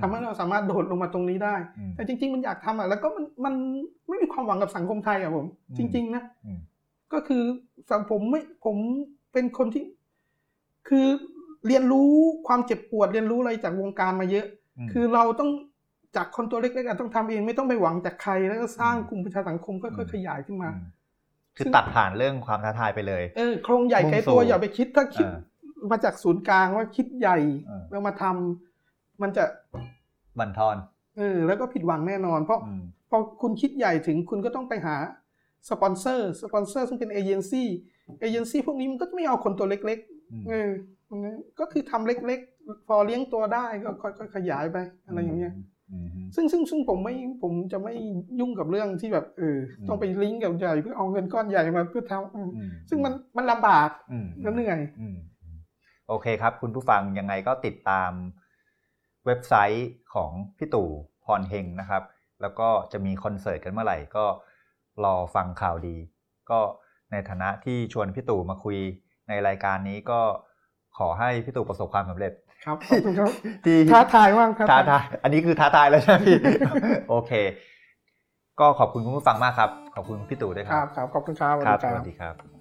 ทำให้เราสามารถโดดลงมาตรงนี้ได้แต่จริง ๆ มันอยากทำอะแล้วก็มันมันไม่มีความหวังกับสังคมไทยอะผมจริง ๆ นะ ก็คือสังผมไม่ผมเป็นคนที่ คือเรียนรู้ความเจ็บปวดเรียนรู้อะไรจากวงการมาเยอะ คือเราต้องจากคนตัวเล็กๆต้องทำเองไม่ต้องไปหวังจากใครแล้วก็สร้างกลุ่มประชาสังคมค่อยๆขยายขึ้นมา คือตัดผ่านเรื่องความท้าทายไปเลย เออโครงใหญ่ไกลตัวอย่าไปคิดถ้าคิดมาจากศูนย์กลางว่าคิดใหญ่แล้วมาทำมันจะบันทอนเออแล้วก็ผิดหวังแน่นอน เพราะพอคุณคิดใหญ่ถึงคุณก็ต้องไปหา สปอนเซอร์สปอนเซอร์ซึ่งเป็นเอเจนซี่เอเจนซี่พวกนี้มันก็ไม่เอาคนตัวเล็กเออก็คือทำเล็กๆ พอเลี้ยงตัวได้ก็ค่อยๆขยายไปอะไรอย่างเงี้ยซึ่งซึ่งซึ่งผมไม่ผมจะไม่ยุ่งกับเรื่องที่แบบเออต้องไปลิงก์กับใหญ่เพื่อเอาเงินก้อนใหญ่มาเพื่อทำซึ่งมันมันลำบากก็เหนื่อยโอเคครับ คุณผู้ฟังยังไงก็ติดตามเว็บไซต์ของพี่ตู่พรเฮงนะครับ แล้วก็จะมีคอนเสิร์ตกันเมื่อไหร่ก็ รอฟังข่าวดี ก็ในฐานะที่ชวนพี่ตู่มาคุยในรายการนี้ก็ขอให้พี่ตู่ประสบความสำเร็จครับขอบคุณครับที่ท้าทายมากครับท้าทายอันนี้คือท้าทายแล้วใช่ไหมพี่โอเค ก็ขอบคุณคุณผู้ฟังมากครับ ขอบคุณพี่ตู่ด้วยครับครับขอบคุณครับสวัสดีครับ